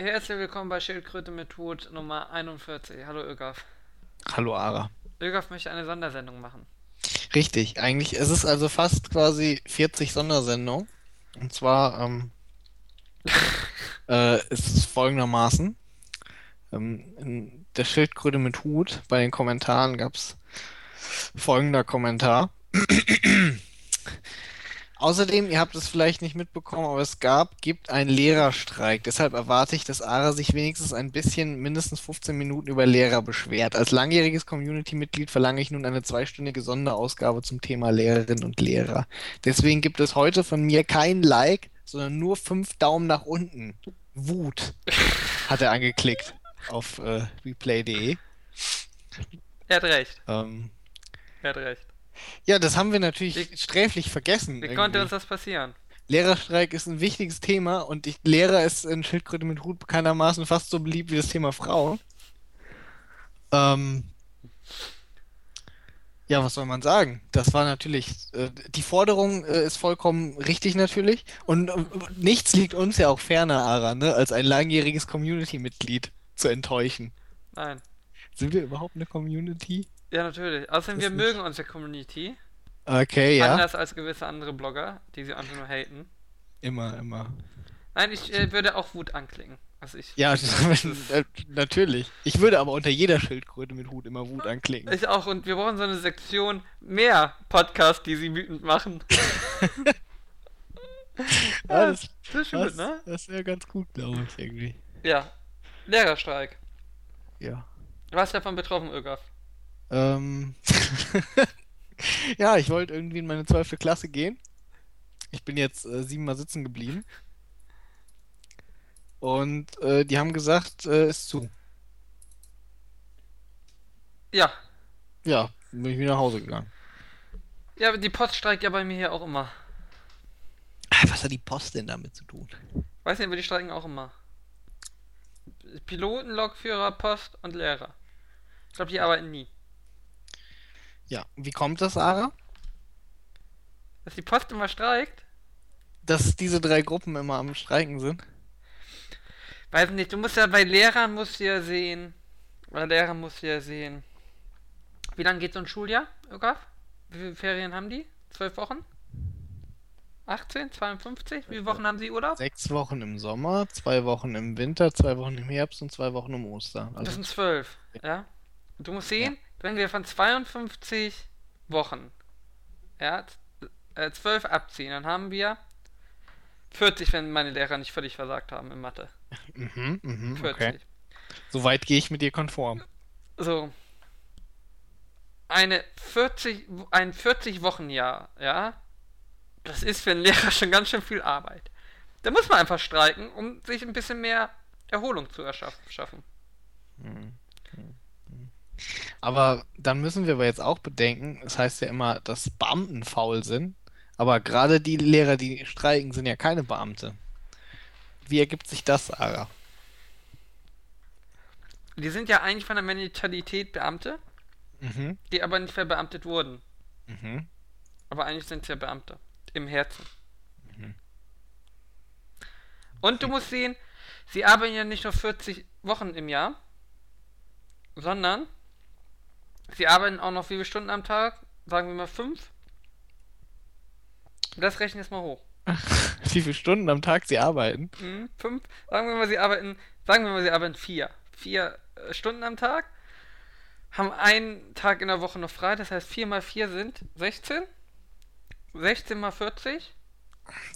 Herzlich willkommen bei Schildkröte mit Hut Nummer 41. Hallo Ögaf. Hallo Ara. Ögaf möchte eine Sondersendung machen. Richtig, eigentlich, es ist also fast quasi 40 Sondersendungen. Und zwar ähm, äh, ist es folgendermaßen. Ähm, in der Schildkröte mit Hut, bei den Kommentaren gab es folgender Kommentar. Außerdem, ihr habt es vielleicht nicht mitbekommen, aber es gab, gibt einen Lehrerstreik. Deshalb erwarte ich, dass Ara sich wenigstens ein bisschen, mindestens 15 Minuten über Lehrer beschwert. Als langjähriges Community-Mitglied verlange ich nun eine zweistündige Sonderausgabe zum Thema Lehrerinnen und Lehrer. Deswegen gibt es heute von mir kein Like, sondern nur fünf Daumen nach unten. Wut hat er angeklickt auf äh, replay.de. Er hat recht. Ähm, Er hat recht. Ja, das haben wir natürlich Wie- sträflich vergessen. Wie irgendwie. konnte uns das passieren? Lehrerstreik ist ein wichtiges Thema und ich, Lehrer ist in Schildkröte mit Hut bekanntermaßen fast so beliebt wie das Thema Frau. Ähm, ja, was soll man sagen? Das war natürlich, äh, die Forderung äh, ist vollkommen richtig natürlich und äh, nichts liegt uns ja auch ferner, Ara, ne, als ein langjähriges Community-Mitglied zu enttäuschen. Nein. Sind wir überhaupt eine Community? Ja, natürlich. Außerdem, wir mögen unsere Community. Okay, ja. Anders als gewisse andere Blogger, die sie einfach nur haten. Immer, immer. Nein, ich äh, würde auch Wut anklicken. Also ich, Ja, natürlich. Ich würde aber unter jeder Schildkröte mit Hut immer Wut anklicken. ich auch. Und wir brauchen so eine Sektion mehr Podcasts, die sie wütend machen. Ja, das, das ist gut, ne? das wäre ganz gut, glaube ich, irgendwie. Ja. Lehrerstreik. Ja. Was davon betroffen, Ögaf? Ähm. ja, ich wollte irgendwie in meine 12. Klasse gehen. Ich bin jetzt äh, siebenmal sitzen geblieben. Und äh, die haben gesagt, äh, ist zu. Ja. Ja, bin ich wieder nach Hause gegangen. Ja, die Post streikt ja bei mir hier auch immer. Ah, Was hat die Post denn damit zu tun? Weiß nicht, aber die streiken auch immer. Piloten, Lokführer, Post und Lehrer. Ich glaube, die arbeiten nie. Ja, wie kommt das, Ara? Dass die Post immer streikt? Dass diese drei Gruppen immer am Streiken sind? Weiß nicht, du musst ja bei Lehrern musst du ja sehen. Bei Lehrern musst du ja sehen. Wie lange geht so ein Schuljahr, Ögaf? Wie viele Ferien haben die? Zwölf Wochen? 18? 52? Wie viele Wochen haben sie Urlaub? Sechs Wochen im Sommer, zwei Wochen im Winter, zwei Wochen im Herbst und zwei Wochen um Ostern. Das Also, sind zwölf, ja? Und du musst sehen, wenn wir von 52 Wochen, ja, z- äh, 12 abziehen, dann haben wir 40, wenn meine Lehrer nicht völlig versagt haben in Mathe. mhm, mhm, 40. okay. Soweit gehe ich mit dir konform. So. Eine 40, Wo- ein 40 Wochenjahr, ja? Das ist für einen Lehrer schon ganz schön viel Arbeit. Da muss man einfach streiken, um sich ein bisschen mehr Erholung zu erschaff- schaffen. Aber dann müssen wir aber jetzt auch bedenken, es heißt ja immer, dass Beamten faul sind, aber gerade die Lehrer, die streiken, sind ja keine Beamte. Wie ergibt sich das, Sarah? Die sind ja eigentlich von der Mentalität Beamte, Mhm, die aber nicht verbeamtet wurden. mhm. Aber eigentlich sind es ja Beamte. Im Herzen. Mhm. Und du musst sehen, sie arbeiten ja nicht nur 40 Wochen im Jahr, sondern sie arbeiten auch noch wie viele Stunden am Tag? Sagen wir mal fünf. Das rechnen jetzt mal hoch. Wie viele Stunden am Tag sie arbeiten? Mhm, fünf. Sagen wir mal, sie arbeiten, sagen wir mal, sie arbeiten vier. Vier äh, Stunden am Tag. Haben einen Tag in der Woche noch frei, das heißt 4 mal 4 sind 16. 16 mal 40.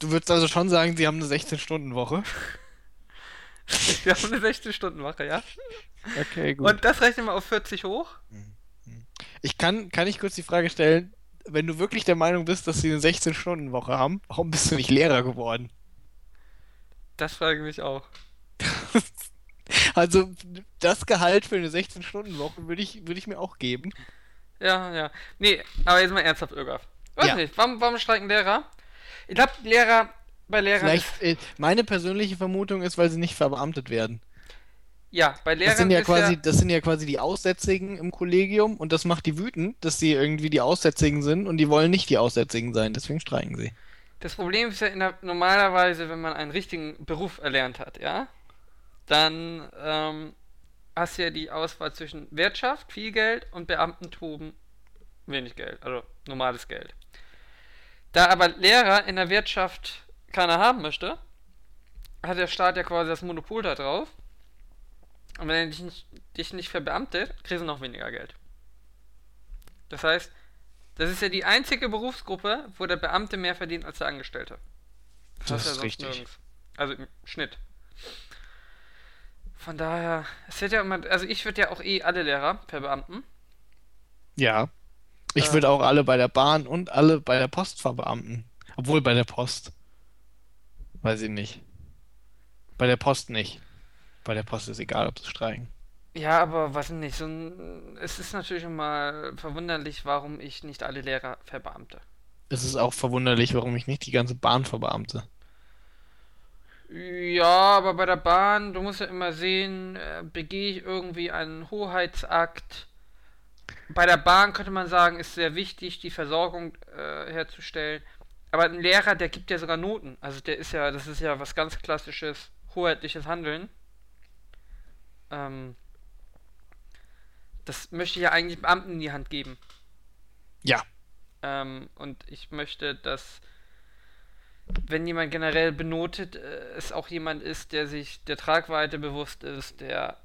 Du würdest also schon sagen, sie haben eine 16-Stunden-Woche? Wir haben eine 16-Stunden-Woche, ja? Okay, gut. Und das rechnen wir auf 40 hoch. Ich kann, kann ich kurz die Frage stellen, wenn du wirklich der Meinung bist, dass sie eine 16-Stunden-Woche haben, warum bist du nicht Lehrer geworden? Das frage ich mich auch. Also, das Gehalt für eine 16-Stunden-Woche würde ich, würde ich mir auch geben. Ja, ja. Nee, aber jetzt mal ernsthaft, Ögaf. Weiß Ja. nicht, warum, warum streiken Lehrer? Ich glaube, Lehrer, bei Lehrern Vielleicht, äh, meine persönliche Vermutung ist, weil sie nicht verbeamtet werden. Ja, bei Lehrern Das sind ja ist quasi, ja, das sind ja quasi die Aussätzigen im Kollegium und das macht die wütend, dass sie irgendwie die Aussätzigen sind und die wollen nicht die Aussätzigen sein, deswegen streiken sie. das Problem ist ja in der, normalerweise, wenn man einen richtigen Beruf erlernt hat, ja? dann ähm, hast du ja die Auswahl zwischen Wirtschaft, viel Geld und Beamtentum, wenig Geld, also normales Geld. Da aber Lehrer in der Wirtschaft keiner haben möchte, hat der Staat ja quasi das Monopol da drauf. Und wenn er dich nicht, dich nicht verbeamtet, kriegst du noch weniger Geld. Das heißt, das ist ja die einzige Berufsgruppe, wo der Beamte mehr verdient als der Angestellte. Das, das ist ja richtig. Nirgends. Also im Schnitt. Von daher, es wird ja immer, also ich würde ja auch eh alle Lehrer verbeamten. Ja. Ich äh, würde auch alle bei der Bahn und alle bei der Post verbeamten. Obwohl bei der Post. Weiß ich nicht. Bei der Post nicht. Bei der Post ist egal, ob sie streiken. Ja, aber was nicht, so ein, es ist natürlich immer verwunderlich, warum ich nicht alle Lehrer verbeamte. Es ist auch verwunderlich, warum ich nicht die ganze Bahn verbeamte. Ja, aber bei der Bahn, du musst ja immer sehen, äh, begehe ich irgendwie einen Hoheitsakt. Bei der Bahn könnte man sagen, ist sehr wichtig, die Versorgung äh, herzustellen. Aber ein Lehrer, der gibt ja sogar Noten. Also der ist ja, das ist ja was ganz klassisches, hoheitliches Handeln. Ähm, das möchte ich ja eigentlich Beamten in die Hand geben. Ja. Ähm, und ich möchte, dass wenn jemand generell benotet, äh, es auch jemand ist, der sich der Tragweite bewusst ist, der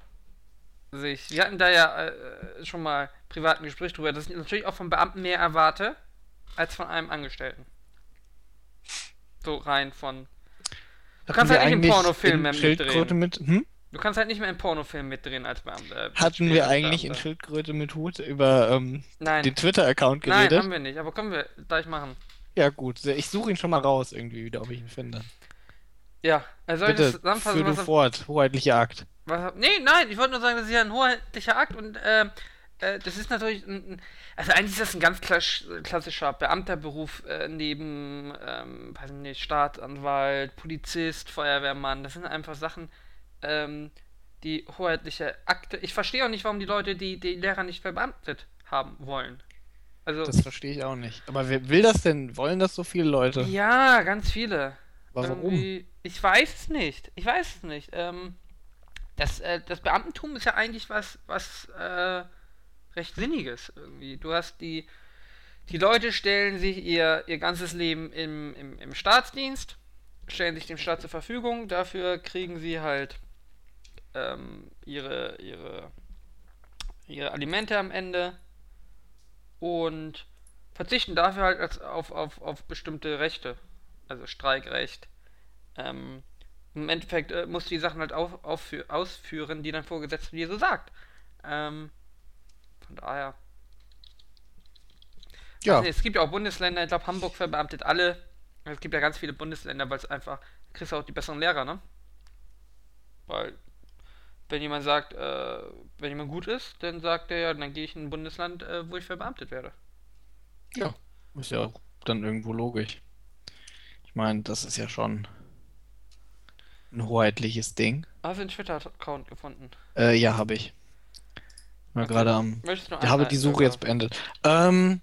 sich. Wir hatten da ja äh, schon mal privaten Gespräch drüber, dass ich natürlich auch vom Beamten mehr erwarte als von einem Angestellten. So rein von. Du kannst halt nicht im Pornofilm mehr mitdrehen. Mit, hm? Du kannst halt nicht mehr im Pornofilm mitdrehen als Beamter. Äh, Hatten wir eigentlich in Schildkröte mit Hut über ähm, den Twitter-Account geredet? Nein, haben wir nicht, aber können wir gleich machen. Ja, gut. Ich suche ihn schon mal raus, irgendwie wieder, ob ich ihn finde. Ja, er soll Bitte, zusammenfassen. Führ du fort, hoheitlicher Akt. Was, nee, nein, ich wollte nur sagen, das ist ja ein hoheitlicher Akt und äh, äh, das ist natürlich. Ein, also, eigentlich ist das ein ganz klassischer Beamterberuf äh, neben, ähm, weiß nicht, Staatsanwalt, Polizist, Feuerwehrmann. Das sind einfach Sachen, ähm, die hoheitliche Akte. Ich verstehe auch nicht, warum die Leute die, die Lehrer nicht verbeamtet haben wollen. Also, das verstehe ich auch nicht. Aber wer will das denn? Wollen das so viele Leute? Ja, ganz viele. Warum? Irgendwie, ich weiß es nicht. Ich weiß es nicht. Ähm, das, äh, das Beamtentum ist ja eigentlich was, was äh, recht Sinniges irgendwie. Du hast die, die Leute stellen sich ihr, ihr ganzes Leben im, im, im Staatsdienst, stellen sich dem Staat zur Verfügung, dafür kriegen sie halt ähm, ihre, ihre, ihre Alimente am Ende und verzichten dafür halt auf, auf, auf bestimmte Rechte, also Streikrecht. Ähm, Im Endeffekt äh, musst du die Sachen halt auf, auf, ausführen, die dein Vorgesetzter dir so sagt. Ähm, von daher. Ja. Also, es gibt ja auch Bundesländer, ich glaube, Hamburg verbeamtet alle. Es gibt ja ganz viele Bundesländer, weil es einfach, kriegst du auch die besseren Lehrer, ne? Weil wenn jemand sagt, äh, wenn jemand gut ist, dann sagt er ja, dann gehe ich in ein Bundesland, äh, wo ich verbeamtet werde. Ja, ist ja auch dann irgendwo logisch. Ich meine, das ist ja schon ein hoheitliches Ding. Hast du einen Twitter-Account gefunden? Äh, ja, habe ich. Mal okay. gerade am. Ich habe die Suche jetzt beendet. Ähm.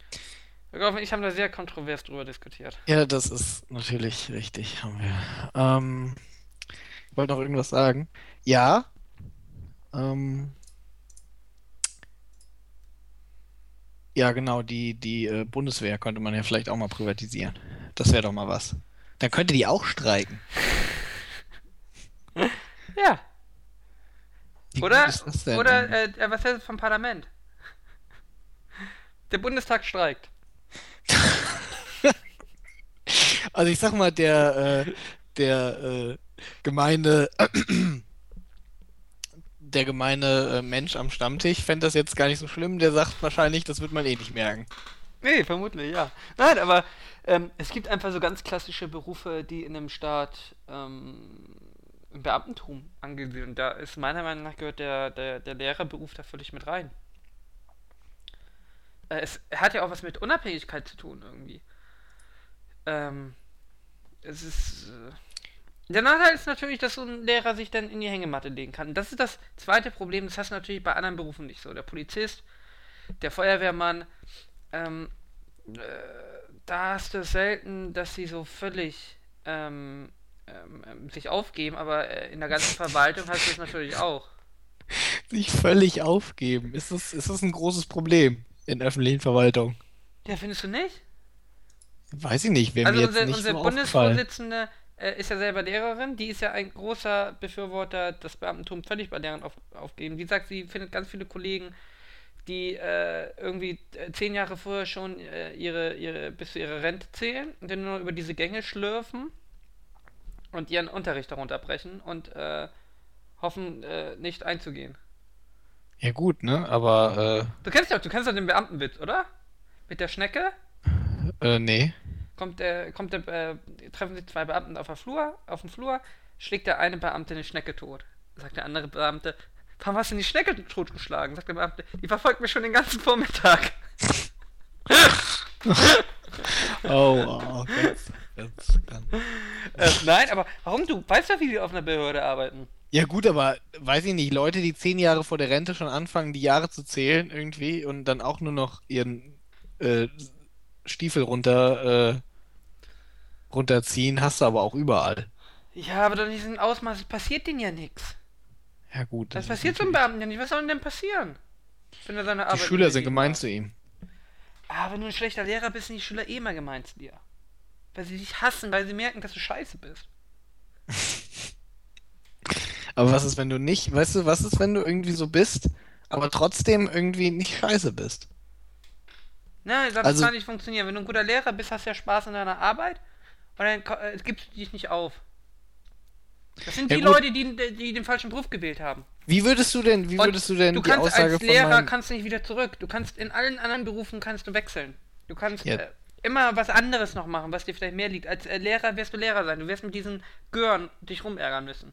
Ich habe da sehr kontrovers drüber diskutiert. Ja, das ist natürlich richtig, haben wir. Ähm, ich wollte noch irgendwas sagen. Ja, ähm, ja, genau, die, die äh, Bundeswehr könnte man ja vielleicht auch mal privatisieren. Das wäre doch mal was. Dann könnte die auch streiken. ja. Wie oder oder äh, äh, was heißt vom Parlament? Der Bundestag streikt. also ich sag mal, der, äh, der äh, gemeine der gemeine äh, Mensch am Stammtisch fände das jetzt gar nicht so schlimm. Der sagt wahrscheinlich, das wird man eh nicht merken. Nee, vermutlich, ja. Nein, aber ähm, es gibt einfach so ganz klassische Berufe, die in einem Staat ähm, im Beamtentum angesiedelt sind. Da ist meiner Meinung nach gehört der, der, der Lehrerberuf da völlig mit rein. Äh, es hat ja auch was mit Unabhängigkeit zu tun irgendwie. Ähm, es ist. Äh, der Nachteil ist natürlich, dass so ein Lehrer sich dann in die Hängematte legen kann. Das ist das zweite Problem, das hast du natürlich bei anderen Berufen nicht so. Der Polizist, der Feuerwehrmann, ähm, äh, da hast du selten, dass sie so völlig ähm, ähm, ähm, sich aufgeben, aber äh, in der ganzen Verwaltung hast du es natürlich auch. Sich völlig aufgeben. Ist das, ist das ein großes Problem in öffentlichen Verwaltungen? Ja, findest du nicht? Weiß ich nicht, wäre Also mir jetzt unsere, nicht aufgefallen. Bundesvorsitzende äh, ist ja selber Lehrerin, die ist ja ein großer Befürworter, das Beamtentum völlig bei Lehrern auf, aufgeben. Die sagt, sie findet ganz viele Kollegen, die äh, irgendwie äh, zehn Jahre vorher schon äh, ihre, ihre, bis zu ihrer Rente zählen und dann nur über diese Gänge schlürfen und ihren Unterricht darunter brechen und äh, hoffen, äh, nicht einzugehen. Ja gut, ne? Aber, Du kennst ja auch, du kennst ja den Beamtenwitz, oder? Mit der Schnecke? äh, nee. Kommt der, kommt der, äh, treffen sich zwei Beamten auf, der Flur, auf dem Flur, schlägt der eine Beamte eine Schnecke tot. Sagt der andere Beamte, warum hast du denn die Schnecke totgeschlagen? Sagt der Beamte, die verfolgt mich schon den ganzen Vormittag. Oh, wow. Ganz, ganz, ganz. äh, nein, aber warum du? Weißt du, wie wir auf einer Behörde arbeiten? Ja gut, aber weiß ich nicht, Leute, die zehn Jahre vor der Rente schon anfangen, die Jahre zu zählen irgendwie und dann auch nur noch ihren äh, Stiefel runter äh, runterziehen, hast du aber auch überall. Ja, aber doch in diesem Ausmaß passiert denen ja nichts. Ja gut. Das passiert so einem Beamten ja nicht. Was soll denn denn passieren? Wenn er seine Die Arbeit Schüler sind gemein zu ihm. Ah, wenn du ein schlechter Lehrer bist, sind die Schüler eh mal gemein zu dir. Weil sie dich hassen, weil sie merken, dass du scheiße bist. Aber was ist, wenn du nicht, weißt du, was ist, wenn du irgendwie so bist, aber trotzdem irgendwie nicht scheiße bist? Nein, das Also- kann nicht funktionieren. Wenn du ein guter Lehrer bist, hast du ja Spaß an deiner Arbeit und dann äh, gibst du dich nicht auf. Das sind Ja, die gut. Leute, die, die den falschen Beruf gewählt haben. Wie würdest du denn, wie Und würdest du denn du die kannst Aussage als Lehrer meinem... kannst du nicht wieder zurück. Du kannst in allen anderen Berufen kannst du wechseln. Du kannst Ja. äh, immer was anderes noch machen, was dir vielleicht mehr liegt. Als äh, Lehrer wirst du Lehrer sein. Du wirst mit diesen Gören dich rumärgern müssen.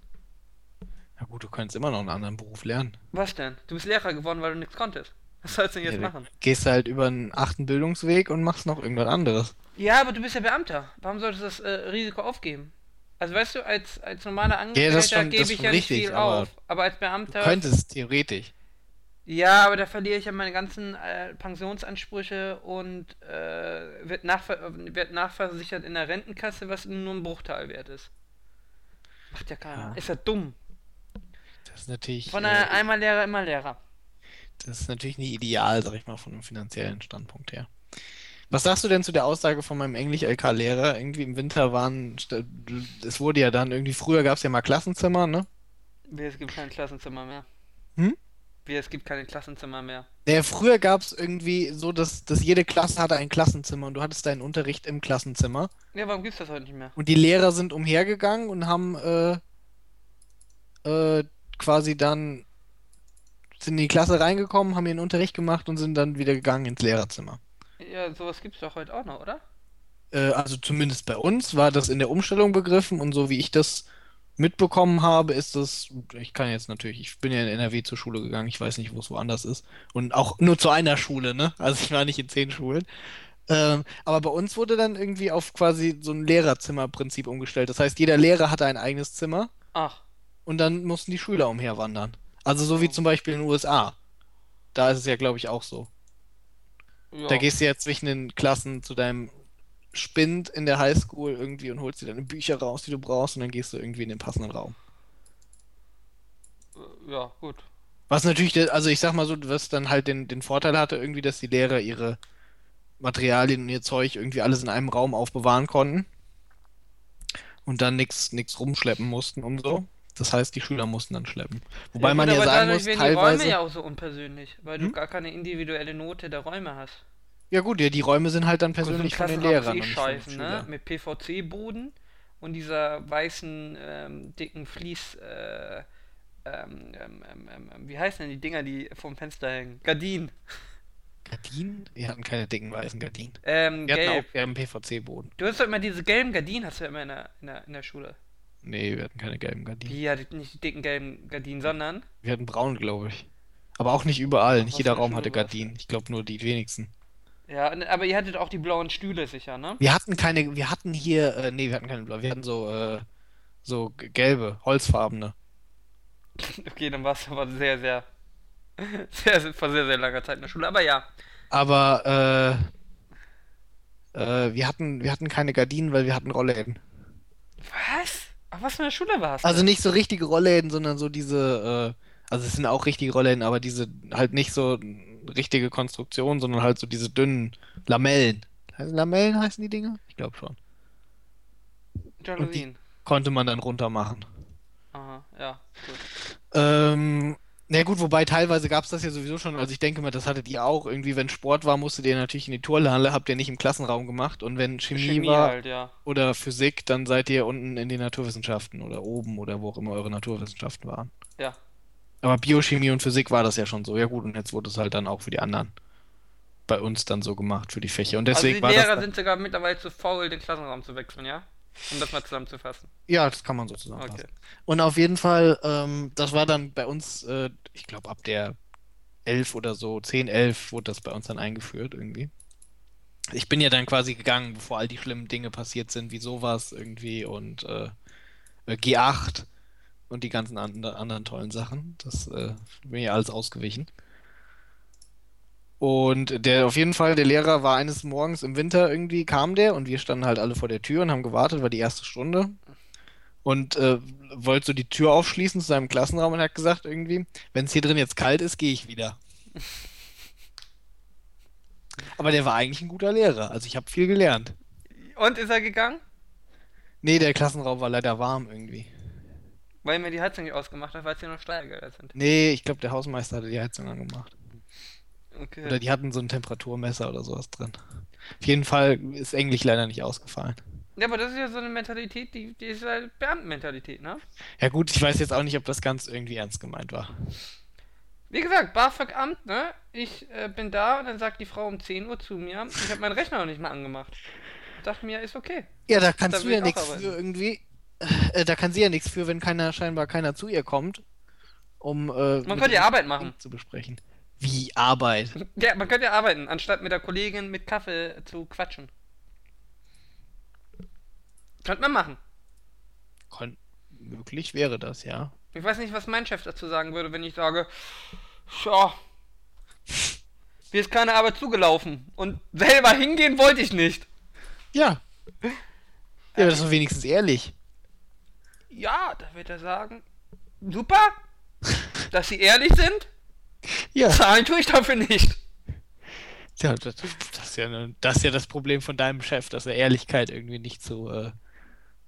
Ja gut, du kannst immer noch einen anderen Beruf lernen. Was denn? Du bist Lehrer geworden, weil du nichts konntest. Was sollst du denn jetzt Ja, machen? Gehst halt über einen achten Bildungsweg und machst noch irgendwas anderes. Ja, aber du bist ja Beamter. Warum solltest du das äh, Risiko aufgeben? Also weißt du, als, als normaler Angestellter schon- gebe ich ja nicht richtig, viel aber auf. Aber als Du Beamter. könntest, theoretisch. Ja, aber da verliere ich ja meine ganzen äh, Pensionsansprüche und äh, wird, nachver wird nachversichert in der Rentenkasse, was nur ein Bruchteil wert ist. Macht ja keiner. Ja. Ist ja dumm. Das ist natürlich, Von äh, einmal Lehrer, immer Lehrer. das ist natürlich nicht ideal, sag ich mal, von einem finanziellen Standpunkt her. Was sagst du denn zu der Aussage von meinem Englisch-LK-Lehrer? Irgendwie im Winter waren, es wurde ja dann irgendwie, früher gab es ja mal Klassenzimmer, ne? Wie, es gibt kein Klassenzimmer mehr. Hm? Wie, es gibt keine Klassenzimmer mehr. Naja, früher gab es irgendwie so, dass, dass jede Klasse hatte ein Klassenzimmer und du hattest deinen Unterricht im Klassenzimmer. Ja, warum gibt's das heute nicht mehr? Und die Lehrer sind umhergegangen und haben äh, äh, quasi dann sind in die Klasse reingekommen, haben ihren Unterricht gemacht und sind dann wieder gegangen ins Lehrerzimmer. Ja, sowas gibt's doch heute auch noch, oder? Äh, also zumindest bei uns war das in der Umstellung begriffen und so wie ich das mitbekommen habe, ist das, ich kann jetzt natürlich, ich bin ja in NRW zur Schule gegangen, ich weiß nicht, wo es woanders ist. Und auch nur zu einer Schule, ne? Also ich war nicht in zehn Schulen. Ähm, aber bei uns wurde dann irgendwie auf quasi so ein Lehrerzimmerprinzip umgestellt. Das heißt, jeder Lehrer hatte ein eigenes Zimmer Ach, und dann mussten die Schüler umherwandern. Also so wie zum Beispiel in den USA. Da ist es ja, glaube ich, auch so. Ja. Da gehst du ja zwischen den Klassen zu deinem Spind in der Highschool irgendwie und holst dir deine Bücher raus, die du brauchst, und dann gehst du irgendwie in den passenden Raum. Äh, Ja, gut. Was natürlich, also ich sag mal so, was dann halt den, den Vorteil hatte, irgendwie, dass die Lehrer ihre Materialien und ihr Zeug irgendwie alles in einem Raum aufbewahren konnten und dann nichts rumschleppen mussten und so. Das heißt, die Schüler mussten dann schleppen. Wobei ja, man ja aber sagen muss, werden die Räume teilweise. ja auch so unpersönlich, weil du Hm? gar keine individuelle Note der Räume hast. Ja gut, ja, die Räume sind halt dann so persönlich von den Lehrern eh und nicht von den scheiße, ne? Mit PVC-Boden und dieser weißen, ähm, dicken Vlies, äh, ähm, ähm, ähm, ähm, ähm, wie heißen denn die Dinger, die vom Fenster hängen? Gardinen. Gardinen? Wir hatten keine dicken weißen Gardinen. Ähm, Wir hatten gelb. auch gelben PVC-Boden. Du hast doch immer diese gelben Gardinen, hast du ja immer in der, in der, in der Schule. Nee, wir hatten keine gelben Gardinen. Wie, ja, nicht die dicken gelben Gardinen, sondern Wir hatten braun, glaube ich. Aber auch nicht überall. Nicht jeder Raum hatte? Gardinen. Ich glaube nur die wenigsten. Ja, und- aber ihr hattet auch die blauen Stühle sicher, ne? Wir hatten keine, wir hatten hier, äh, nee, wir hatten keine blau. Wir hatten so, äh, so gelbe, holzfarbene. Okay, dann war es aber sehr, sehr, sehr, sehr, vor sehr, sehr langer Zeit in der Schule. Aber ja, Aber, äh, äh, wir hatten, wir hatten keine Gardinen, weil wir hatten Rollläden. was? Was für eine Schule warst du? Also nicht so richtige Rollläden, sondern so diese, äh, also es sind auch richtige Rollläden, aber diese halt nicht so richtige Konstruktion, sondern halt so diese dünnen Lamellen. Lamellen heißen die Dinger? Ich glaube schon. Jalousien. Konnte man dann runter machen. Aha, ja, gut. Ähm, na gut, wobei teilweise gab es das ja sowieso schon. Also ich denke mal, das hattet ihr auch. Irgendwie, wenn Sport war, musstet ihr natürlich in die Turnhalle, habt ihr nicht im Klassenraum gemacht. Und wenn Chemie, Chemie war halt, ja. oder Physik, dann seid ihr unten in den Naturwissenschaften oder oben oder wo auch immer eure Naturwissenschaften waren. Ja. Aber Biochemie und Physik war das ja schon so. Ja gut, und jetzt wurde es halt dann auch für die anderen bei uns dann so gemacht, für die Fächer. Und Also deswegen die war Lehrer sind sogar mittlerweile zu faul, den Klassenraum zu wechseln, ja? Um das mal zusammenzufassen. Ja, das kann man so zusammenfassen. Okay. Und auf jeden Fall, ähm, das war dann bei uns, äh, ich glaube, ab der 11 oder so, 10, 11 wurde das bei uns dann eingeführt irgendwie. Ich bin ja dann quasi gegangen, bevor all die schlimmen Dinge passiert sind, wie sowas irgendwie und äh, äh, G8 und die ganzen and anderen tollen Sachen. Das äh, bin ja alles ausgewichen. Und der auf jeden Fall, der Lehrer war eines Morgens im Winter irgendwie, kam der und wir standen halt alle vor der Tür und haben gewartet, war die erste Stunde. Und äh, wollte so die Tür aufschließen zu seinem Klassenraum und hat gesagt irgendwie, wenn es hier drin jetzt kalt ist, gehe ich wieder. Aber der war eigentlich ein guter Lehrer, also ich habe viel gelernt. Und ist er gegangen? Nee, der Klassenraum war leider warm irgendwie. Weil mir die Heizung nicht ausgemacht hat, weil es hier noch Steuergelder sind. Nee, ich glaube, der Hausmeister hatte die Heizung angemacht. Okay. Oder die hatten so ein Temperaturmesser oder sowas drin. Auf jeden Fall ist Englisch leider nicht ausgefallen. Ja, aber das ist ja so eine Mentalität, die, die ist halt Beamtenmentalität, ne? Ja gut, ich weiß jetzt auch nicht, ob das ganz irgendwie ernst gemeint war. Wie gesagt, BAföG-Amt, ne? Ich äh, bin da und dann sagt die Frau um 10 Uhr zu mir, ich habe meinen Rechner noch nicht mal angemacht. Ich dachte mir, ist okay. Ja, da Da kannst du will ja nichts für irgendwie. Äh, da kann sie ja nichts für, wenn keiner, scheinbar keiner zu ihr kommt, um äh, Man könnte ihr Arbeit machen. zu besprechen. Wie Arbeit? Ja, man könnte ja arbeiten, anstatt mit der Kollegin mit Kaffee zu quatschen. Könnte man machen. Kon möglich wäre das, ja. Ich weiß nicht, was mein Chef dazu sagen würde, wenn ich sage, ja, mir ist keine Arbeit zugelaufen und selber hingehen wollte ich nicht. Ja. Ja, das ist doch wenigstens ehrlich. Ja, da wird er sagen, super, dass sie ehrlich sind, Ja. zahlen tue ich dafür nicht. Ja, das, das, ist ja ne- das ist ja das Problem von deinem Chef, dass er Ehrlichkeit irgendwie nicht zu, äh,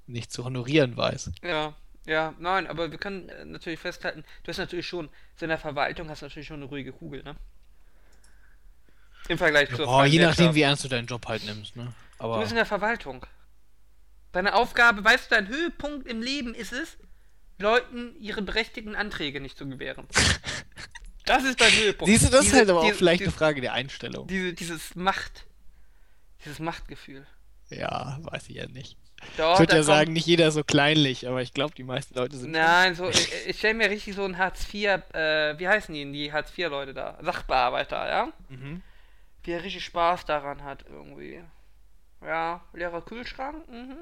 nicht zu honorieren weiß. Ja, ja, nein, aber wir können äh, natürlich festhalten, du hast natürlich schon, so in der Verwaltung hast du natürlich schon eine ruhige Kugel, ne? Im Vergleich zur Oh, je nachdem, wie ernst du deinen Job halt nimmst, ne? Du Aber bist in der Verwaltung. Deine Aufgabe, weißt du, dein Höhepunkt im Leben ist es, Leuten ihre berechtigten Anträge nicht zu gewähren. Das ist dein Höhepunkt. siehst du, das ist Diese- halt aber auch diese- vielleicht eine diese, Frage der Einstellung. diese, dieses Macht. Dieses Machtgefühl. Ja, weiß ich ja nicht. Doch, Ich würde ja sagen, nicht jeder ist so kleinlich, aber ich glaube, die meisten Leute sind. Nein, so, ich, ich stelle mir richtig so einen Hartz IV, äh, wie heißen die die Hartz IV Leute da? Sachbearbeiter, ja? Mhm. Wie er richtig Spaß daran hat, irgendwie. Ja, leerer Kühlschrank, mhm.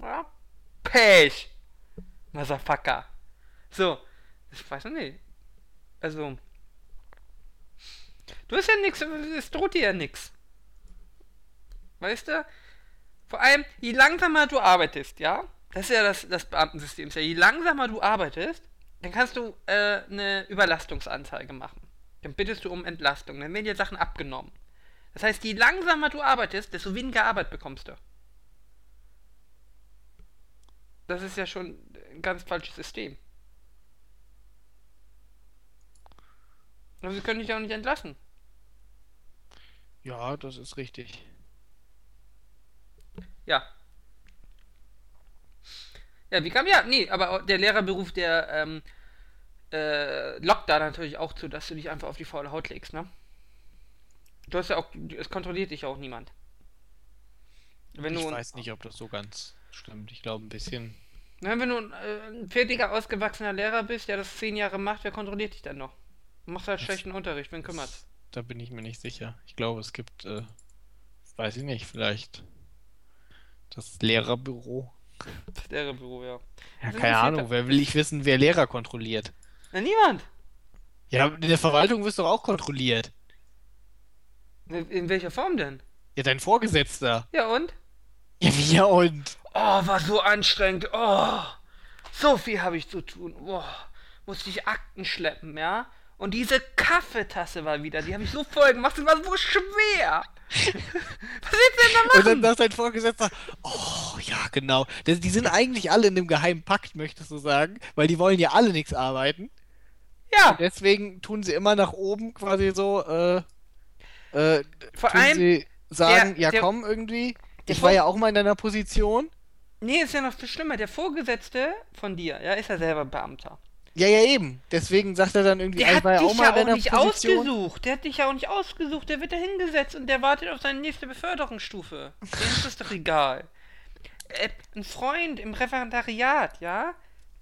Ja. Pech! Motherfucker. So, ich weiß nicht. Also. Du hast ja nix, es droht dir ja nix. Weißt du? Vor allem, je langsamer du arbeitest, ja? Das ist ja das, das Beamtensystem. Ja, je langsamer du arbeitest, dann kannst du äh, eine Überlastungsanzeige machen. Dann bittest du um Entlastung. Dann werden dir Sachen abgenommen. Das heißt, je langsamer du arbeitest, desto weniger Arbeit bekommst du. Das ist ja schon ein ganz falsches System. Aber sie können dich ja auch nicht entlassen. Ja, das ist richtig. Ja. Ja, wie kam ja? Nee, aber der Lehrerberuf, der ähm, äh, lockt da natürlich auch zu, dass du dich einfach auf die faule Haut legst, ne? Du hast ja auch, es kontrolliert dich ja auch niemand. Wenn ich du, weiß nicht, ob das so ganz stimmt. Ich glaube, ein bisschen. na, wenn du ein, äh, ein fertiger, ausgewachsener Lehrer bist, der das zehn Jahre macht, wer kontrolliert dich denn noch? Du machst halt Das- schlechten Unterricht, wen kümmert's? Da bin ich mir nicht sicher. Ich glaube, es gibt, äh, weiß ich nicht, vielleicht das Lehrerbüro. Das Lehrerbüro, ja. Ja, Das keine Ahnung. Wer will ich wissen, wer Lehrer kontrolliert? Na, niemand! Ja, in der Verwaltung wirst du auch kontrolliert. In, welcher Form denn? Ja, dein Vorgesetzter. Ja, und? Ja, wie ja und? Oh, war so anstrengend. Oh. so viel habe ich zu tun. Boah, musste ich Akten schleppen, ja? Und diese Kaffeetasse war wieder, die habe ich so voll gemacht, die war so schwer. Was willst du denn da machen? Und dann sagt dein Vorgesetzter, oh ja, genau. Die, sind eigentlich alle in dem geheimen Pakt, möchtest du sagen, weil die wollen ja alle nichts arbeiten. ja, Und deswegen tun sie immer nach oben quasi so, äh, äh, Vor tun allem sie sagen, der- ja der- komm irgendwie, ich war ja auch mal in deiner Position. nee, ist ja noch viel schlimmer. Der Vorgesetzte von dir, ja, ist ja selber Beamter. Ja, ja, eben. Deswegen sagt er dann irgendwie, Der ich hat war dich auch mal ja auch nicht Position. ausgesucht. Der hat dich ja auch nicht ausgesucht. Der wird da hingesetzt und der wartet auf seine nächste Beförderungsstufe. Dem ist das doch egal. Äh, ein Freund im Referendariat, ja,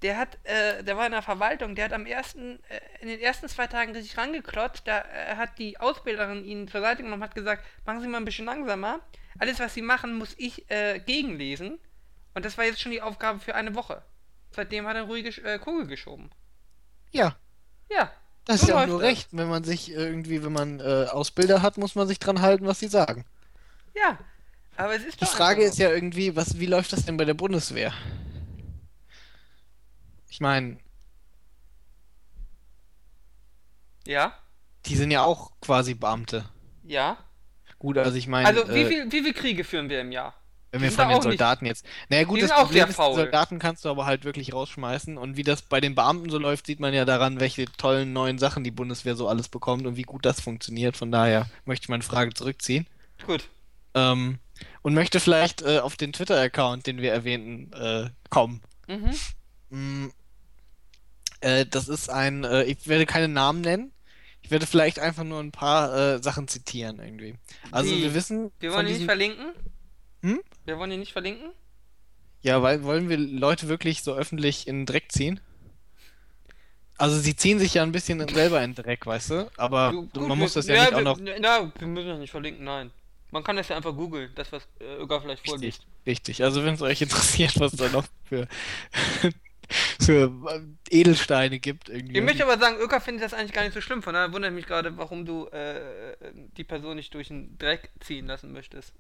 der hat, äh, der war in der Verwaltung, der hat am ersten, äh, in den ersten zwei Tagen richtig rangeklotzt. Da äh, hat die Ausbilderin ihn zur Seite genommen und hat gesagt, machen Sie mal ein bisschen langsamer. Alles, was Sie machen, muss ich äh, gegenlesen. Und das war jetzt schon die Aufgabe für eine Woche. Seitdem hat er ruhige äh, Kugel geschoben. Ja, Ja. das so ist ja nur das. recht. Wenn man sich irgendwie, wenn man äh, Ausbilder hat, muss man sich dran halten, was sie sagen. Ja, aber es ist Die Frage ist ja irgendwie, was, wie läuft das denn bei der Bundeswehr? Ich meine. Ja, die sind ja auch quasi Beamte. ja. Gut, also ich meine, Also, wie, äh, viel, wie viel Kriege führen wir im Jahr? Wenn die wir von den auch nicht- Soldaten jetzt. Naja, gut, die das auch Problem ist, die faul. Soldaten kannst du aber halt wirklich rausschmeißen. Und wie das bei den Beamten so läuft, sieht man ja daran, welche tollen neuen Sachen die Bundeswehr so alles bekommt und wie gut das funktioniert. Von daher möchte ich meine Frage zurückziehen. Gut. Ähm, und möchte vielleicht äh, auf den Twitter-Account, den wir erwähnten, äh, kommen. Mhm. Mm, äh, das ist ein, äh, ich werde keine Namen nennen. Ich werde vielleicht einfach nur ein paar äh, Sachen zitieren irgendwie. Also Wie? wir wissen Wir wollen ihn nicht verlinken? Hm? Wir wollen ihn nicht verlinken? ja, weil wollen wir Leute wirklich so öffentlich in den Dreck ziehen? Also sie ziehen sich ja ein bisschen selber in den Dreck, weißt du? Aber gut, man wir- muss das ja, ja nicht auch wir, noch Na, wir müssen das nicht verlinken, nein. Man kann das ja einfach googeln, das, was äh, Öger vielleicht vorliest. richtig, richtig. Also wenn es euch interessiert, was da noch für für äh, Edelsteine gibt irgendwie. Ich möchte aber sagen, Öker findet das eigentlich gar nicht so schlimm. Von daher wundert mich gerade, warum du äh, die Person nicht durch den Dreck ziehen lassen möchtest.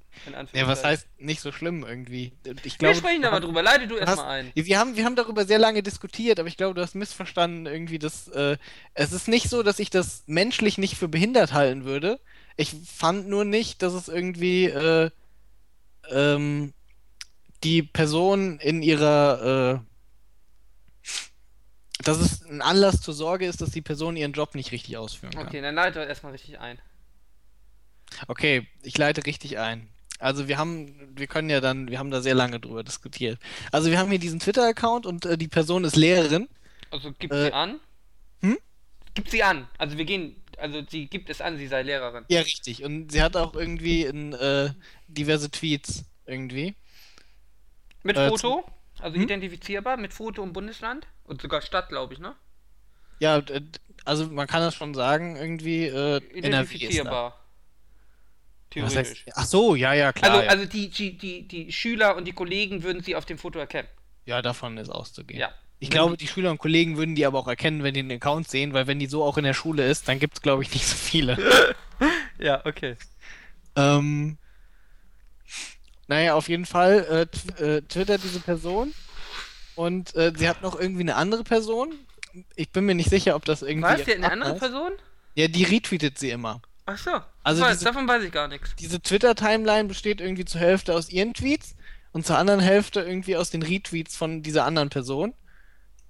Ja, was heißt nicht so schlimm irgendwie? Ich Wir glaube, sprechen du da mal drüber. Leite du erstmal ein. Wir haben, wir haben darüber sehr lange diskutiert, aber ich glaube, du hast missverstanden irgendwie, dass äh, es ist nicht so, dass ich das menschlich nicht für behindert halten würde. Ich fand nur nicht, dass es irgendwie äh, ähm, die Person in ihrer äh, dass es ein Anlass zur Sorge ist, dass die Person ihren Job nicht richtig ausführen kann. Okay, dann leite erstmal richtig ein. Okay, ich leite richtig ein. Also wir haben, wir können ja dann, wir haben da sehr lange drüber diskutiert. Also wir haben hier diesen Twitter-Account und äh, die Person ist Lehrerin. Also gibt Äh, sie an. hm? Gibt sie an. Also wir gehen, also sie gibt es an, sie sei Lehrerin. Ja, richtig. Und sie hat auch irgendwie in, äh, diverse Tweets irgendwie. Mit Äh, Foto, also Hm? identifizierbar, mit Foto im Bundesland und sogar Stadt, glaube ich, ne? Ja, also man kann das schon sagen, irgendwie äh, NRW ist da. Theoretisch. heißt, ach so, ja, ja, klar. also, ja. also die, die, die, die Schüler und die Kollegen würden sie auf dem Foto erkennen. ja, davon ist auszugehen. Ja. Ich glaube, die- Schüler und Kollegen würden die aber auch erkennen, wenn die den Account sehen, weil wenn die so auch in der Schule ist, dann gibt es, glaube ich, nicht so viele. Ja, okay. Ähm, naja, auf jeden Fall äh, äh, twittert diese Person und äh, sie hat noch irgendwie eine andere Person. Ich bin mir nicht sicher, ob das irgendwie. Was? Die hat eine andere ist. Person? Ja, die retweetet sie immer. Ach so. Also weiß, diese- davon weiß ich gar nichts. Diese Twitter-Timeline besteht irgendwie zur Hälfte aus ihren Tweets und zur anderen Hälfte irgendwie aus den Retweets von dieser anderen Person.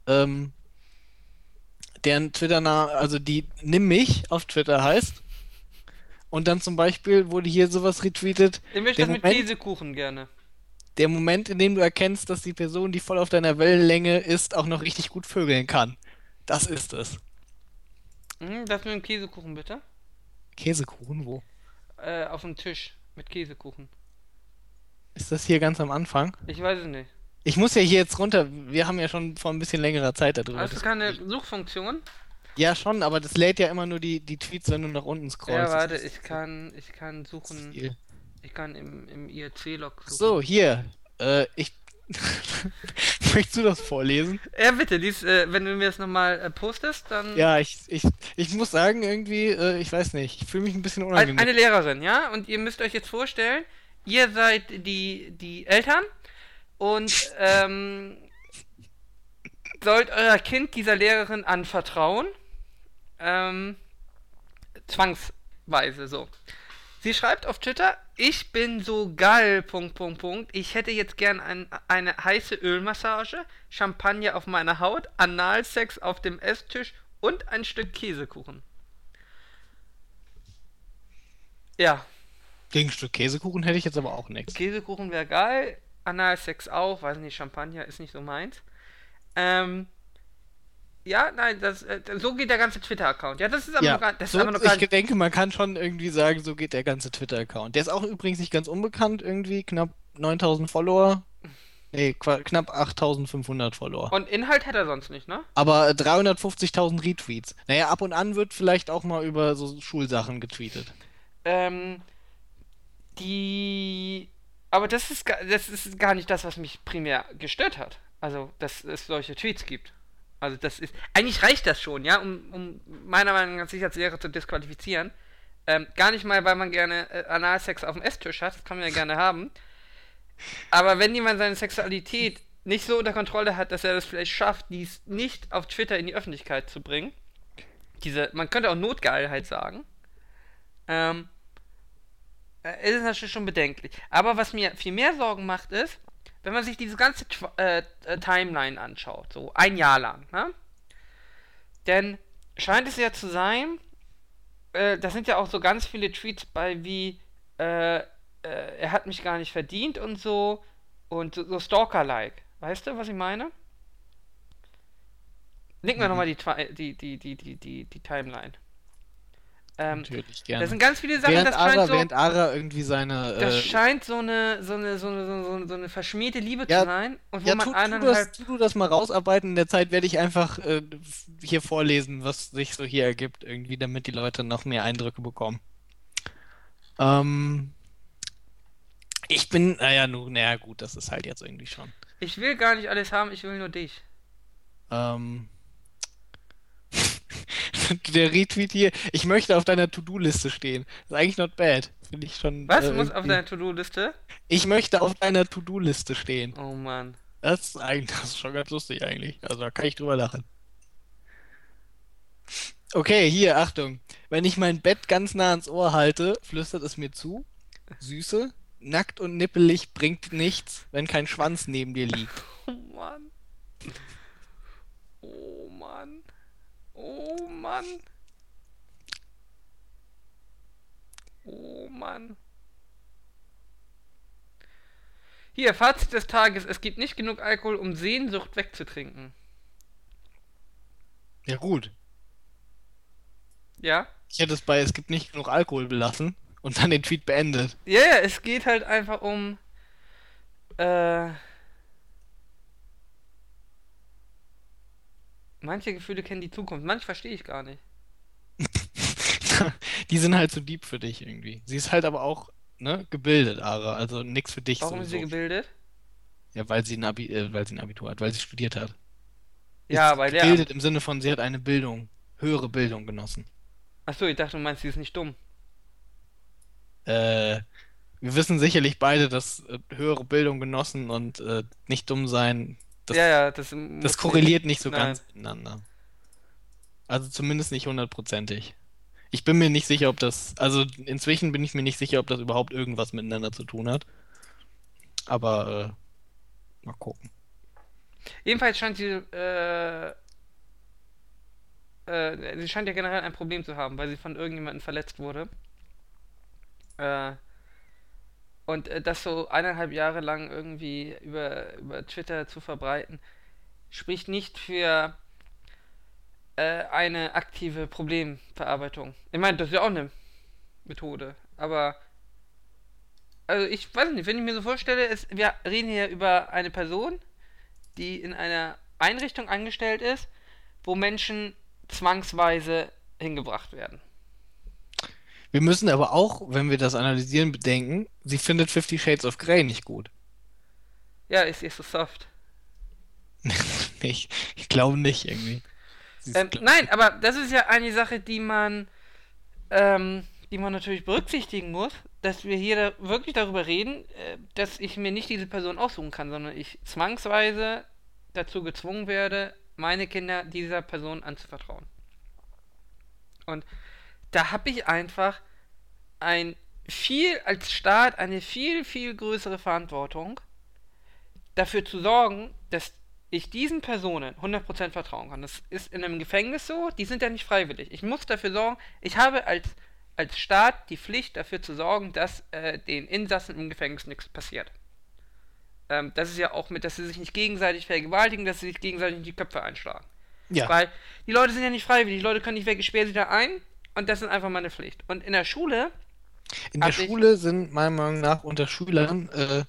Ähm, deren Twitter-Name, also die Nimm mich auf Twitter heißt. Und dann zum Beispiel wurde hier sowas retweetet. Ich möchte das mit Moment- Käsekuchen gerne. Der Moment, in dem du erkennst, dass die Person, die voll auf deiner Wellenlänge ist, auch noch richtig gut vögeln kann. Das ist es. Mhm, das mit dem Käsekuchen bitte. Käsekuchen, wo? Äh, auf dem Tisch mit Käsekuchen. Ist das hier ganz am Anfang? Ich weiß es nicht. Ich muss ja hier jetzt runter. Wir haben ja schon vor ein bisschen längerer Zeit darüber Hast du keine. Suchfunktion? Ja, schon, aber das lädt ja immer nur die, die Tweets, wenn du nach unten scrollst. Ja, warte, ich kann, ich kann suchen. viel. Ich kann im, im IRC-Log. So, hier. Äh, ich. Möchtest du das vorlesen? Ja, bitte, dies, äh, wenn du mir das nochmal äh, postest, dann. Ja, ich, ich, ich muss sagen, irgendwie, äh, ich weiß nicht, ich fühle mich ein bisschen unangenehm. Eine Lehrerin, ja? Und ihr müsst euch jetzt vorstellen, ihr seid die, die Eltern und ähm, sollt euer Kind dieser Lehrerin anvertrauen. Ähm, zwangsweise so. Sie schreibt auf Twitter, ich bin so geil, Punkt, Punkt, Punkt. Ich hätte jetzt gern ein, eine heiße Ölmassage, Champagner auf meiner Haut, Analsex auf dem Esstisch und ein Stück Käsekuchen. Ja. Gegen ein Stück Käsekuchen hätte ich jetzt aber auch nichts. Käsekuchen wäre geil, Analsex auch, weiß nicht, Champagner ist nicht so meins. Ähm, ja, nein, das, äh, so geht der ganze Twitter-Account. Ja, das ist aber Ja, noch gar, das so, ist noch gar ich denke, man kann schon irgendwie sagen, so geht der ganze Twitter-Account. Der ist auch übrigens nicht ganz unbekannt, irgendwie knapp 9000 Follower. Nee, knapp 8500 Follower. Und Inhalt hätte er sonst nicht, ne? Aber 350.000 Retweets. Naja, ab und an wird vielleicht auch mal über so Schulsachen getweetet. Ähm, die. Aber das ist, das ist gar nicht das, was mich primär gestört hat. Also, dass es solche Tweets gibt. Also, das ist. Eigentlich reicht das schon, ja, um, um meiner Meinung nach sich als Lehrer zu disqualifizieren. Ähm, gar nicht mal, weil man gerne äh, Analsex auf dem Esstisch hat, das kann man ja gerne haben. Aber wenn jemand seine Sexualität nicht so unter Kontrolle hat, dass er das vielleicht schafft, dies nicht auf Twitter in die Öffentlichkeit zu bringen, diese, man könnte auch Notgeilheit sagen, ähm, äh, ist es natürlich schon bedenklich. Aber was mir viel mehr Sorgen macht, ist, wenn man sich diese ganze Tw äh, äh, Timeline anschaut, so ein Jahr lang, ne? Denn scheint es ja zu sein, äh, da sind ja auch so ganz viele Tweets bei wie, äh, äh, er hat mich gar nicht verdient und so, und so, so Stalker-like. Weißt du, was ich meine? Linken wir Mhm. nochmal die, die, die, die, die, die, die Timeline. Ähm, Natürlich, gerne. sind ganz viele Sachen, Während das scheint Ara, so. während Ara irgendwie seine. Das äh, scheint so eine, so eine, so eine, so eine, so eine verschmierte Liebe Ja, zu sein. Und wo ja, man tu, tu, das, tu du das mal rausarbeiten. In der Zeit werde ich einfach äh, hier vorlesen, was sich so hier ergibt, irgendwie, damit die Leute noch mehr Eindrücke bekommen. Ähm, ich bin, naja, nun, naja, gut, das ist halt jetzt irgendwie schon. Ich will gar nicht alles haben, ich will nur dich. Ähm, der Retweet hier, ich möchte auf deiner To-Do-Liste stehen. Das ist eigentlich not bad. Finde ich schon. Was äh, muss auf deiner To-Do-Liste? Ich möchte auf deiner To-Do-Liste stehen. Oh Mann. Das ist eigentlich, das ist schon ganz lustig eigentlich. Also da kann ich drüber lachen. Okay, hier, Achtung. Wenn ich mein Bett ganz nah ans Ohr halte, flüstert es mir zu. Süße, nackt und nippelig bringt nichts, wenn kein Schwanz neben dir liegt. Oh Mann. Oh Mann. Oh Mann. Hier, Fazit des Tages. Es gibt nicht genug Alkohol, um Sehnsucht wegzutrinken. Ja gut. Ja? Ich hätte es bei es gibt nicht genug Alkohol belassen und dann den Tweet beendet. Ja, ja, es geht halt einfach um. Äh. Manche Gefühle kennen die Zukunft, manche verstehe ich gar nicht. Die sind halt zu deep für dich irgendwie. Sie ist halt aber auch, ne, gebildet, Ara. Also nix für dich Warum ist sie sowieso. gebildet? Ja, weil sie ein Abi, äh, weil sie ein Abitur hat, weil sie studiert hat. Ja, Ist bei der. gebildet im Sinne von, sie hat eine Bildung, höhere Bildung genossen. Achso, ich dachte, du meinst, sie ist nicht dumm. Äh, wir wissen sicherlich beide, dass äh, höhere Bildung genossen und äh, nicht dumm sein, das, ja, ja, das. das korreliert nicht so Nein. ganz miteinander. Also zumindest nicht hundertprozentig. Ich bin mir nicht sicher, ob das, also inzwischen bin ich mir nicht sicher, ob das überhaupt irgendwas miteinander zu tun hat. Aber äh, mal gucken. Jedenfalls scheint sie. Äh, äh, sie scheint ja generell ein Problem zu haben, weil sie von irgendjemandem verletzt wurde. Äh, und äh, das so eineinhalb Jahre lang irgendwie über, über Twitter zu verbreiten, spricht nicht für äh, eine aktive Problemverarbeitung. Ich meine, das ist ja auch eine Methode, aber also ich weiß nicht, wenn ich mir so vorstelle, es, wir reden hier über eine Person, die in einer Einrichtung angestellt ist, wo Menschen zwangsweise hingebracht werden. Wir müssen aber auch, wenn wir das analysieren, bedenken, sie findet Fifty Shades of Grey nicht gut. Ja, ist ihr so soft. ich, ich glaube nicht irgendwie. Ähm, glaub- nein, aber das ist ja eine Sache, die man, ähm, die man natürlich berücksichtigen muss, dass wir hier da wirklich darüber reden, äh, dass ich mir nicht diese Person aussuchen kann, sondern ich zwangsweise dazu gezwungen werde, meine Kinder dieser Person anzuvertrauen. Und da habe ich einfach ein viel als Staat eine viel, viel größere Verantwortung, dafür zu sorgen, dass ich diesen Personen 100% vertrauen kann. Das ist in einem Gefängnis so, die sind ja nicht freiwillig. Ich muss dafür sorgen, ich habe als, als Staat die Pflicht dafür zu sorgen, dass äh, den Insassen im Gefängnis nichts passiert. Ähm, das ist ja auch mit, dass sie sich nicht gegenseitig vergewaltigen, dass sie sich gegenseitig in die Köpfe einschlagen. Ja. Weil die Leute sind ja nicht freiwillig, die Leute können nicht weg, ich sperre sie da ein und das ist einfach meine Pflicht. Und in der Schule. In der Schule sind meiner Meinung nach unter Schülern, äh,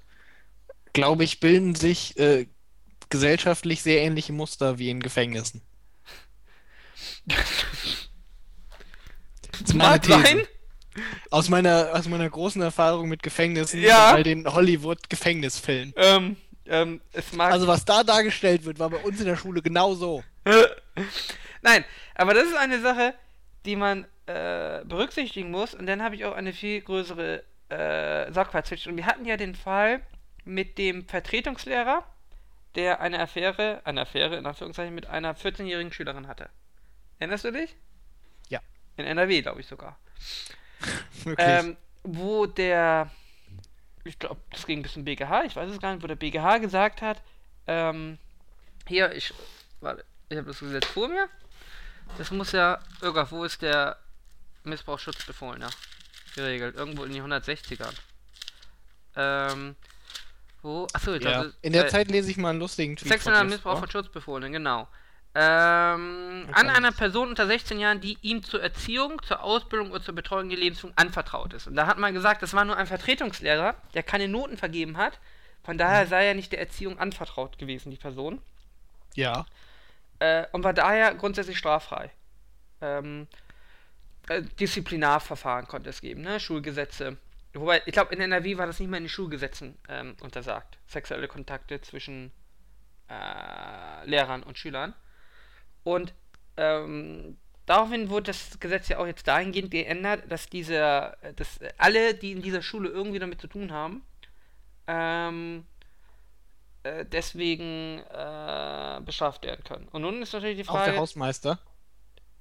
glaube ich, bilden sich äh, gesellschaftlich sehr ähnliche Muster wie in Gefängnissen. Das ist. Aus meiner, aus meiner großen Erfahrung mit Gefängnissen Ja. all den Hollywood-Gefängnisfilmen. Ähm, ähm. Also was da dargestellt wird, war bei uns in der Schule genau so. Nein, aber das ist eine Sache, die man äh, berücksichtigen muss. Und dann habe ich auch eine viel größere äh, Sorgfaltspflicht. Und wir hatten ja den Fall mit dem Vertretungslehrer, der eine Affäre, eine Affäre in Anführungszeichen, mit einer 14-jährigen Schülerin hatte. Erinnerst du dich? Ja. In NRW, glaube ich sogar. Wirklich. Ähm, wo der, ich glaube, das ging bis zum BGH, ich weiß es gar nicht, wo der BGH gesagt hat, ähm, hier, ich, warte, ich habe das Gesetz vor mir. Das muss ja, irgendwo, wo ist der Missbrauchsschutzbefohlener geregelt? Irgendwo in die 160ern. Ähm, wo, achso, ja. In der äh, Zeit lese ich mal einen lustigen Tweet Sexueller von Missbrauch von Schutzbefohlenen, genau. Ähm, an einer Person unter 16 Jahren, die ihm zur Erziehung, zur Ausbildung oder zur Betreuung der Lebensführung anvertraut ist. Und da hat man gesagt, das war nur ein Vertretungslehrer, der keine Noten vergeben hat. Von daher sei er nicht der Erziehung anvertraut gewesen, die Person. Ja. Äh, und war daher grundsätzlich straffrei. Ähm, äh, Disziplinarverfahren konnte es geben, ne? Schulgesetze. Wobei, ich glaube, in NRW war das nicht mehr in den Schulgesetzen ähm, untersagt. Sexuelle Kontakte zwischen äh, Lehrern und Schülern. Und ähm, daraufhin wurde das Gesetz ja auch jetzt dahingehend geändert, dass diese, dass alle, die in dieser Schule irgendwie damit zu tun haben, ähm, äh, deswegen äh, bestraft werden können. Und nun ist natürlich die Auch der Frage, Hausmeister.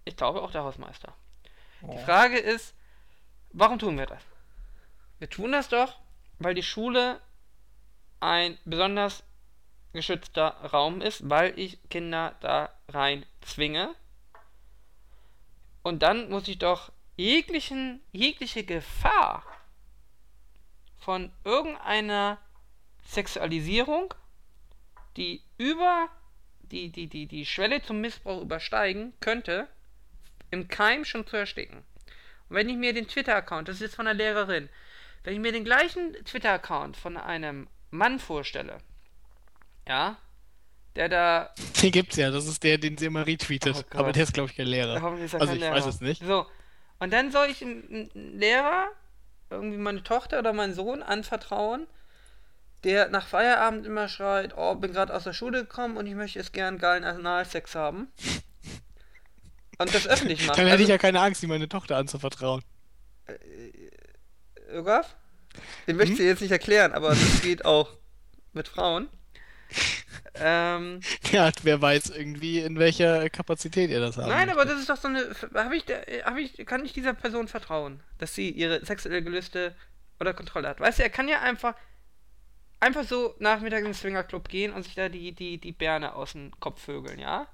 ich glaube auch der Hausmeister. Die Frage ist, warum tun wir das? Wir tun das doch, weil die Schule ein besonders geschützter Raum ist, weil ich Kinder da rein zwinge. Und dann muss ich doch jeglichen, jegliche Gefahr von irgendeiner Sexualisierung, die über die, die, die, die Schwelle zum Missbrauch übersteigen könnte, im Keim schon zu ersticken. Und wenn ich mir den Twitter-Account, das ist jetzt von einer Lehrerin, wenn ich mir den gleichen Twitter-Account von einem Mann vorstelle, ja, der da, Den gibt's ja, das ist der, den sie immer retweetet. Oh. Aber der ist, glaube ich, kein Lehrer. hoffentlich ist er Also kein ich Lehrer. weiß es nicht. So, und dann soll ich einem Lehrer, irgendwie meine Tochter oder meinen Sohn anvertrauen, der nach Feierabend immer schreit, oh, bin gerade aus der Schule gekommen und ich möchte jetzt gern geilen Analsex haben. Und das öffentlich macht. Dann hätte ich Also- ja keine Angst, ihm meine Tochter anzuvertrauen. Ögaf? Den möchte ich Hm? jetzt nicht erklären, aber das geht auch mit Frauen. Ähm, Ja, wer weiß irgendwie, in welcher Kapazität ihr das habt. nein, aber das ist doch so eine. Habe ich, da- hab ich, kann ich dieser Person vertrauen, dass sie ihre sexuelle Gelüste oder Kontrolle hat? Weißt du, er kann ja einfach einfach so nachmittags in den Swingerclub gehen und sich da die, die, die Bärne aus dem Kopf vögeln, ja?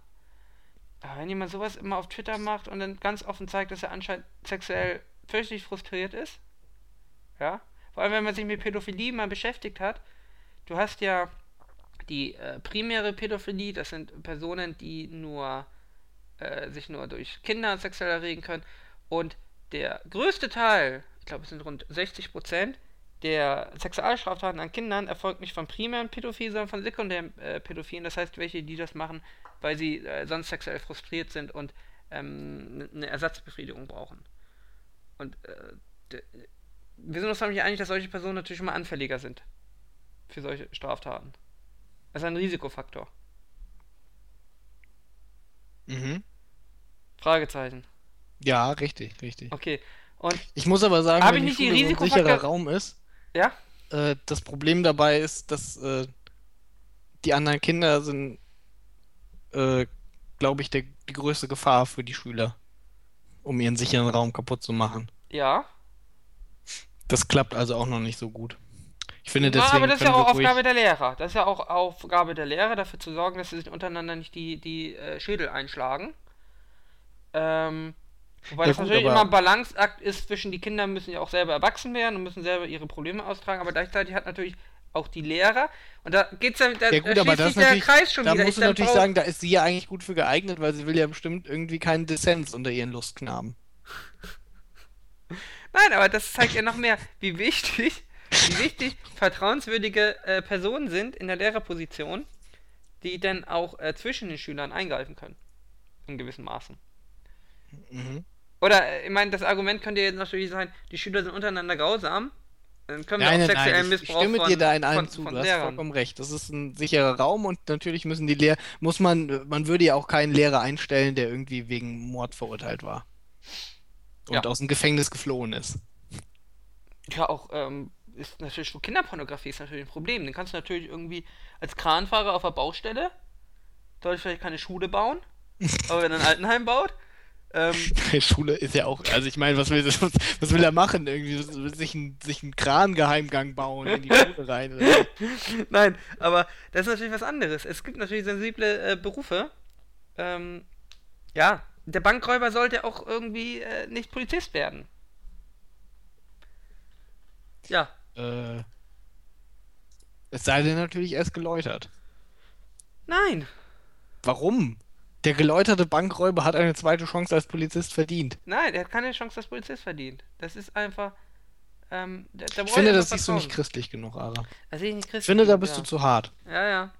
Aber wenn jemand sowas immer auf Twitter macht und dann ganz offen zeigt, dass er anscheinend sexuell fürchterlich frustriert ist, ja? Vor allem, wenn man sich mit Pädophilie mal beschäftigt hat, du hast ja die äh, primäre Pädophilie, das sind Personen, die nur äh, sich nur durch Kinder sexuell erregen können. Und der größte Teil, ich glaube es sind rund 60 Prozent, der Sexualstraftaten an Kindern erfolgt nicht von primären Pädophilen, sondern von sekundären äh, Pädophilen. Das heißt, welche, die das machen, weil sie äh, sonst sexuell frustriert sind und ähm, eine Ersatzbefriedigung brauchen. Und äh, wir sind uns nämlich einig, dass solche Personen natürlich immer anfälliger sind für solche Straftaten. Das ist ein Risikofaktor. Mhm. Fragezeichen. Ja, richtig, richtig. Okay. Und Ich muss aber sagen, wenn ich die nicht die Schule so ein sicherer Raum ist, ja, äh, das Problem dabei ist, dass äh, die anderen Kinder sind äh, glaube ich, der, die größte Gefahr für die Schüler, um ihren sicheren Raum kaputt zu machen. Ja. Das klappt also auch noch nicht so gut. Ich finde, Ja, deswegen aber das ist ja auch Aufgabe der Lehrer. Das ist ja auch Aufgabe der Lehrer, dafür zu sorgen, dass sie sich untereinander nicht die, die äh, Schädel einschlagen. Ähm, wobei Ja das gut, natürlich immer ein Balanceakt ist zwischen die Kinder müssen ja auch selber erwachsen werden und müssen selber ihre Probleme austragen, aber gleichzeitig hat natürlich auch die Lehrer und da geht's ja, da, Ja gut, da aber das der Kreis schon da wieder. musst du Ich- dann natürlich sagen, da ist sie ja eigentlich gut für geeignet, weil sie will ja bestimmt irgendwie keinen Dissens unter ihren Lustknaben. Nein, aber das zeigt ja noch mehr, wie wichtig, wie wichtig vertrauenswürdige äh, Personen sind in der Lehrerposition, die dann auch äh, zwischen den Schülern eingreifen können. In gewissem Maßen. Mhm. Oder, äh, ich meine, das Argument könnte jetzt natürlich sein, die Schüler sind untereinander grausam. Dann können wir Nein, auch nein, sexuellen nein, ich, ich Missbrauch stimme von, dir da in allem zu, du hast vollkommen recht. Das ist ein sicherer Raum und natürlich müssen die Lehrer, muss man, man würde ja auch keinen Lehrer einstellen, der irgendwie wegen Mord verurteilt war. Und Ja. aus dem Gefängnis geflohen ist. Ja, auch, ähm, ist natürlich, Kinderpornografie ist natürlich ein Problem. Den kannst du natürlich irgendwie als Kranfahrer auf der Baustelle, sollte vielleicht keine Schule bauen, aber wenn er ein Altenheim baut, ähm, Schule ist ja auch, also ich meine, was will, was, was will er machen? Irgendwie sich, ein, sich einen Krangeheimgang bauen in die Schule rein. Nein, aber das ist natürlich was anderes. Es gibt natürlich sensible äh, Berufe. Ähm, ja, der Bankräuber sollte auch irgendwie äh, nicht Polizist werden. Ja, Äh, es sei denn natürlich erst geläutert. nein, Warum? Der geläuterte Bankräuber hat eine zweite Chance als Polizist verdient. nein, er hat keine Chance als Polizist verdient. Das ist einfach. Ähm, da, da Ich finde, das siehst du nicht christlich genug, Ara. Das sehe ich nicht Ich christlich finde, da bist ja. du zu hart. Ja, ja.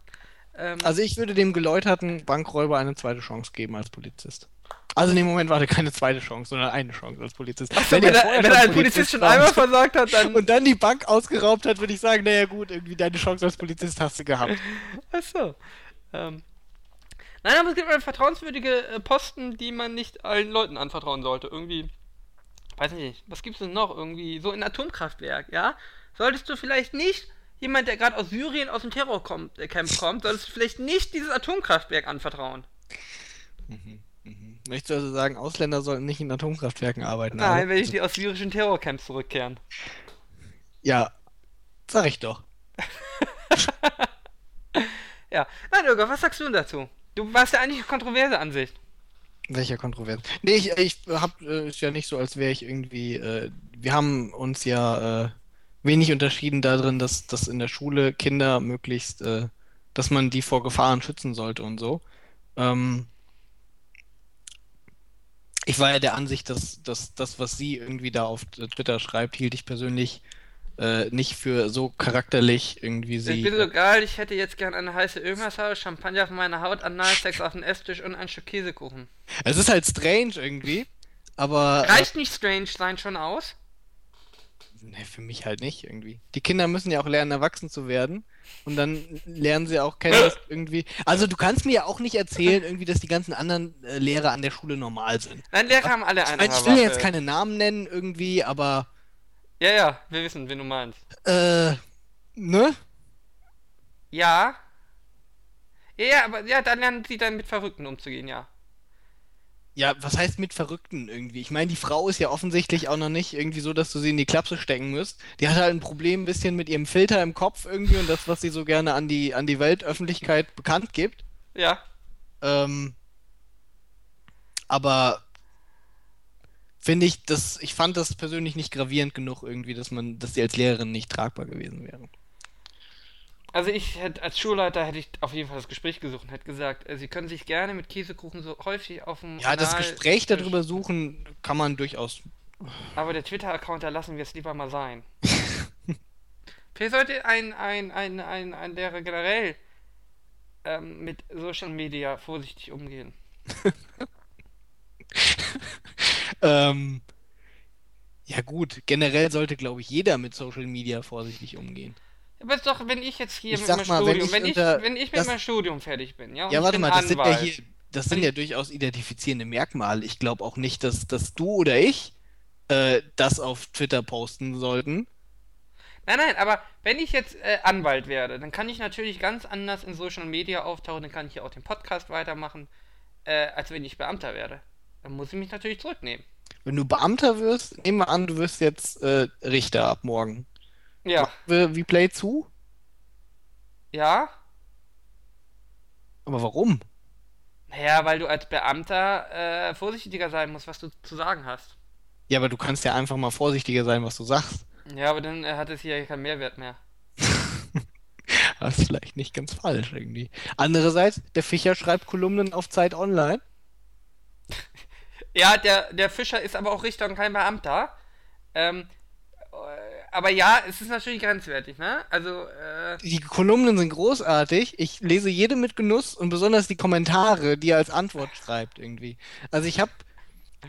Ähm, Also ich würde dem geläuterten Bankräuber eine zweite Chance geben als Polizist. Also in dem Moment warte keine zweite Chance, sondern eine Chance als Polizist. Achso, wenn, er, wenn schon er ein Polizist schon war einmal versagt hat, dann. und dann die Bank ausgeraubt hat, würde ich sagen, naja gut, irgendwie deine Chance als Polizist hast du gehabt. Achso. Ähm. Nein, aber es gibt halt vertrauenswürdige äh, Posten, die man nicht allen Leuten anvertrauen sollte. Irgendwie. Weiß nicht, was gibt's denn noch? Irgendwie so ein Atomkraftwerk, ja? Solltest du vielleicht nicht, jemand, der gerade aus Syrien aus dem Terrorcamp äh, kommt, solltest du vielleicht nicht dieses Atomkraftwerk anvertrauen. Möchtest du also sagen, Ausländer sollten nicht in Atomkraftwerken arbeiten? Nein, aber- wenn ich die aus syrischen Terrorcamps zurückkehren. Ja, sag ich doch. Ja. Nein, Irga, was sagst du denn dazu? Du warst ja eigentlich kontroverse Ansicht. Welcher Kontrovers? Nee, ich, ich hab, äh, ist ja nicht so, als wäre ich irgendwie, äh, wir haben uns ja äh, wenig unterschieden darin, dass, dass in der Schule Kinder möglichst, äh, dass man die vor Gefahren schützen sollte und so. Ähm, ich war ja der Ansicht, dass, dass das, was sie irgendwie da auf Twitter schreibt, hielt ich persönlich äh, nicht für so charakterlich irgendwie Ich sie. bin so geil, ich hätte jetzt gern eine heiße Ölmassage, Champagner auf meiner Haut, Analsex auf dem Esstisch und ein Stück Käsekuchen. Es ist halt strange irgendwie, aber äh, Reicht nicht strange sein schon aus? Nee, für mich halt nicht irgendwie. Die Kinder müssen ja auch lernen, erwachsen zu werden. Und dann lernen sie auch kennen, dass irgendwie. Also du kannst mir ja auch nicht erzählen, irgendwie, dass die ganzen anderen äh, Lehrer an der Schule normal sind. Nein, Lehrer haben alle Ich, eine mein, ich will ja jetzt keine Namen nennen irgendwie, aber Ja, ja, wir wissen, wen du meinst. äh, ne? Ja. Ja, ja, aber ja, dann lernen sie dann mit Verrückten umzugehen, ja. Ja, was heißt mit Verrückten irgendwie? Ich meine, die Frau ist ja offensichtlich auch noch nicht irgendwie so, dass du sie in die Klapse stecken müsst. Die hat halt ein Problem ein bisschen mit ihrem Filter im Kopf irgendwie und das, was sie so gerne an die, an die Weltöffentlichkeit bekannt gibt. Ja. Ähm, aber finde ich, das, ich fand das persönlich nicht gravierend genug irgendwie, dass man, dass sie als Lehrerin nicht tragbar gewesen wäre. Also ich hätte als Schulleiter hätte ich auf jeden Fall das Gespräch gesucht und hätte gesagt, äh, sie können sich gerne mit Käsekuchen so häufig auf dem Ja, das Anal- Gespräch darüber suchen kann man durchaus. Aber der Twitter-Account, da lassen wir es lieber mal sein. Vielleicht sollte ein, ein, ein, ein, ein Lehrer generell ähm, mit Social Media vorsichtig umgehen. Ähm, ja gut, generell sollte, glaube ich, jeder mit Social Media vorsichtig umgehen. Aber ist doch, wenn ich jetzt hier Ich mit meinem mal, wenn Studium, ich wenn ich, wenn ich mit meinem Studium fertig bin, ja, und Ja, warte mal, das sind ja Anwalt. hier, das sind ja durchaus identifizierende Merkmale. Ich glaube auch nicht, dass, dass du oder ich äh, das auf Twitter posten sollten. Nein, nein, aber wenn ich jetzt äh, Anwalt werde, dann kann ich natürlich ganz anders in Social Media auftauchen, dann kann ich hier auch den Podcast weitermachen. äh, als wenn ich Beamter werde. Dann muss ich mich natürlich zurücknehmen. Wenn du Beamter wirst, nehmen wir an, du wirst jetzt äh, Richter ab morgen. Ja. Wie, wie Play zu? Ja? Aber warum? Naja, weil du als Beamter äh, vorsichtiger sein musst, was du zu sagen hast. Ja, aber du kannst ja einfach mal vorsichtiger sein, was du sagst. Ja, aber dann äh, hat es hier keinen Mehrwert mehr. Das ist vielleicht nicht ganz falsch irgendwie. Andererseits, der Fischer schreibt Kolumnen auf Zeit Online. Ja, der, der Fischer ist aber auch Richter und kein Beamter. Ähm, äh, aber ja, es ist natürlich grenzwertig, ne? Also, äh, Die Kolumnen sind großartig. Ich lese jede mit Genuss und besonders die Kommentare, die er als Antwort schreibt irgendwie. Also ich habe,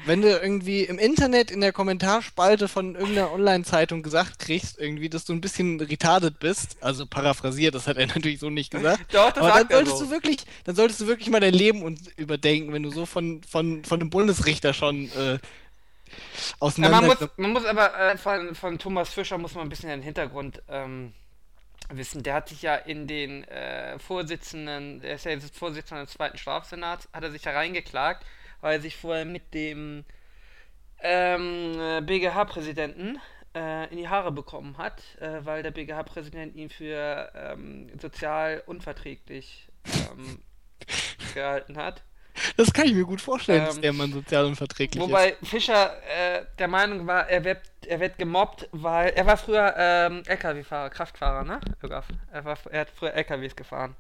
wenn du irgendwie im Internet in der Kommentarspalte von irgendeiner Online-Zeitung gesagt kriegst, irgendwie, dass du ein bisschen retarded bist, also paraphrasiert, das hat er natürlich so nicht gesagt. doch, das Aber dann solltest so. du wirklich, dann solltest du wirklich mal dein Leben und überdenken, wenn du so von, von, von einem Bundesrichter schon äh, Ja, auseinander. man, muss, man muss aber äh, von, von Thomas Fischer muss man ein bisschen den Hintergrund ähm, wissen. Der hat sich ja in den äh, Vorsitzenden, der ist ja jetzt Vorsitzender des zweiten Strafsenats, hat er sich da reingeklagt, weil er sich vorher mit dem ähm, äh, BGH-Präsidenten äh, in die Haare bekommen hat, äh, weil der BGH-Präsident ihn für ähm, sozial unverträglich ähm, gehalten hat. Das kann ich mir gut vorstellen, dass Ähm, der Mann sozial unverträglich ist. Wobei Fischer äh, der Meinung war, er wird, er wird gemobbt, weil er war früher ähm, LKW-Fahrer, Kraftfahrer, ne? Er, war, er hat früher LKWs gefahren.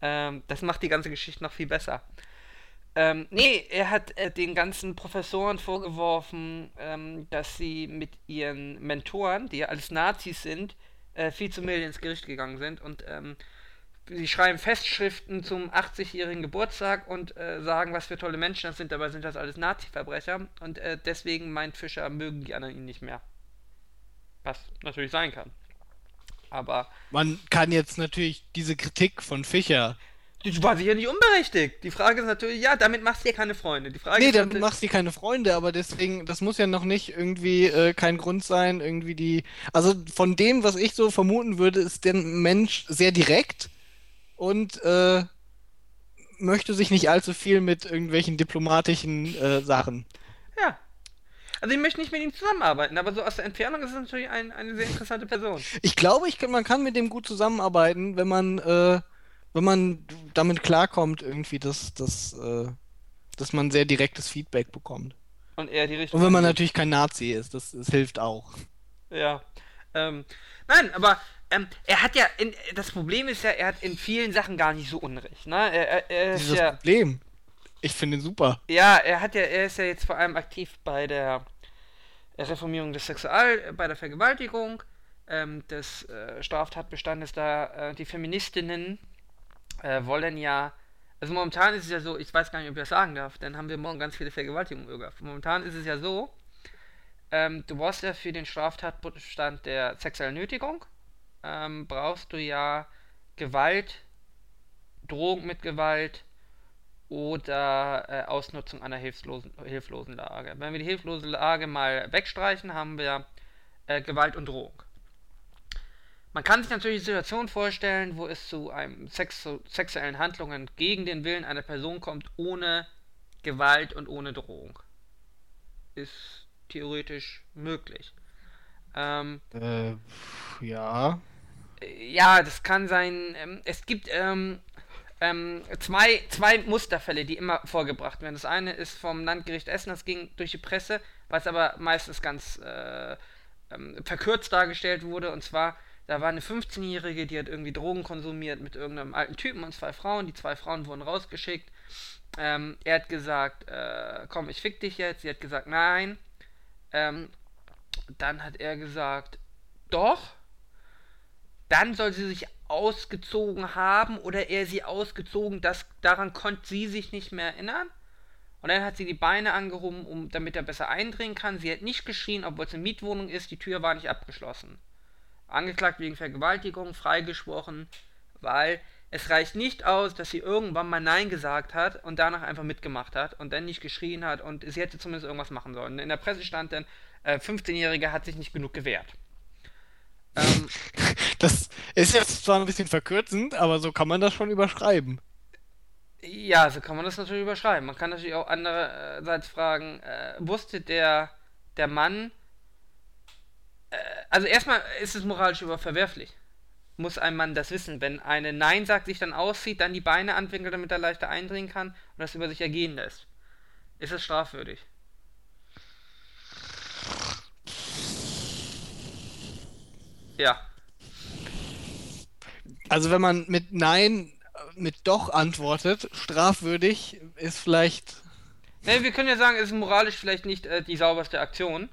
Ähm, das macht die ganze Geschichte noch viel besser. Ähm, nee, er hat äh, den ganzen Professoren vorgeworfen, ähm, dass sie mit ihren Mentoren, die ja alles Nazis sind, äh, viel zu mild ins Gericht gegangen sind und ähm, sie schreiben Festschriften zum 80-jährigen Geburtstag und äh, sagen, was für tolle Menschen das sind, dabei sind das alles Nazi-Verbrecher und äh, deswegen meint Fischer, mögen die anderen ihn nicht mehr. Was natürlich sein kann. Aber Man kann jetzt natürlich diese Kritik von Fischer. Die war sicher nicht unberechtigt. Die Frage ist natürlich, ja, damit machst du ja keine Freunde. Die Frage Nee, ist natürlich- machst du dir keine Freunde, aber deswegen, das muss ja noch nicht irgendwie äh, kein Grund sein, irgendwie die. Also von dem, was ich so vermuten würde, ist der Mensch sehr direkt und äh, möchte sich nicht allzu viel mit irgendwelchen diplomatischen äh, Sachen. Ja. Also ich möchte nicht mit ihm zusammenarbeiten, aber so aus der Entfernung ist es natürlich ein, eine sehr interessante Person. Ich glaube, ich man kann mit dem gut zusammenarbeiten, wenn man, äh, wenn man damit klarkommt, irgendwie, dass, dass, äh, dass man sehr direktes Feedback bekommt. Und er die Richtung. Und wenn man natürlich kein Nazi ist, das, das hilft auch. Ja. Ähm, nein, aber ähm, er hat ja, in, das Problem ist ja, er hat in vielen Sachen gar nicht so unrecht. Ne? Er, er, er Das ist ist das ja, Problem. Ich finde ihn super. ja, er hat ja, er ist ja jetzt vor allem aktiv bei der Reformierung des Sexual, bei der Vergewaltigung ähm, des äh, Straftatbestandes da. Äh, die Feministinnen äh, wollen ja, also momentan ist es ja so, ich weiß gar nicht, ob ich das sagen darf, dann haben wir morgen ganz viele Vergewaltigungen. Irga. Momentan ist es ja so, ähm, du brauchst ja für den Straftatbestand der sexuellen Nötigung, ähm, brauchst du ja Gewalt, Drohung mit Gewalt oder äh, Ausnutzung einer hilflosen, hilflosen Lage. Wenn wir die hilflose Lage mal wegstreichen, haben wir äh, Gewalt und Drohung. Man kann sich natürlich Situationen vorstellen, wo es zu einem Sex sexuellen Handlungen gegen den Willen einer Person kommt, ohne Gewalt und ohne Drohung. Ist theoretisch möglich. Ähm, Äh, ja. ja, das kann sein. Ähm, es gibt ähm, ähm, zwei, zwei Musterfälle, die immer vorgebracht werden. Das eine ist vom Landgericht Essen, das ging durch die Presse, was aber meistens ganz äh, ähm, verkürzt dargestellt wurde. Und zwar, da war eine 15-Jährige, die hat irgendwie Drogen konsumiert mit irgendeinem alten Typen und zwei Frauen. Die zwei Frauen wurden rausgeschickt. Ähm, er hat gesagt, äh, komm, ich fick dich jetzt. Sie hat gesagt, nein. Ähm, dann hat er gesagt, doch dann soll sie sich ausgezogen haben oder er sie ausgezogen, das, daran konnte sie sich nicht mehr erinnern. Und dann hat sie die Beine angehoben, um, damit er besser eindringen kann. Sie hat nicht geschrien, obwohl es eine Mietwohnung ist, die Tür war nicht abgeschlossen. Angeklagt wegen Vergewaltigung, freigesprochen, weil es reicht nicht aus, dass sie irgendwann mal Nein gesagt hat und danach einfach mitgemacht hat und dann nicht geschrien hat und sie hätte zumindest irgendwas machen sollen. In der Presse stand dann, äh, 15-Jährige hat sich nicht genug gewehrt. Ähm, Das ist jetzt zwar ein bisschen verkürzend, aber so kann man das schon überschreiben. Ja, so kann man das natürlich überschreiben. Man kann natürlich auch andererseits fragen, äh, wusste der, der Mann, also erstmal ist es moralisch über verwerflich. Muss ein Mann das wissen, wenn eine Nein sagt, sich dann auszieht, dann die Beine anwinkelt, damit er leichter eindringen kann und das über sich ergehen lässt. Ist es strafwürdig? Ja. Also wenn man mit Nein mit Doch antwortet, strafwürdig, ist vielleicht. Ne, wir können ja sagen, es ist moralisch vielleicht nicht äh, die sauberste Aktion.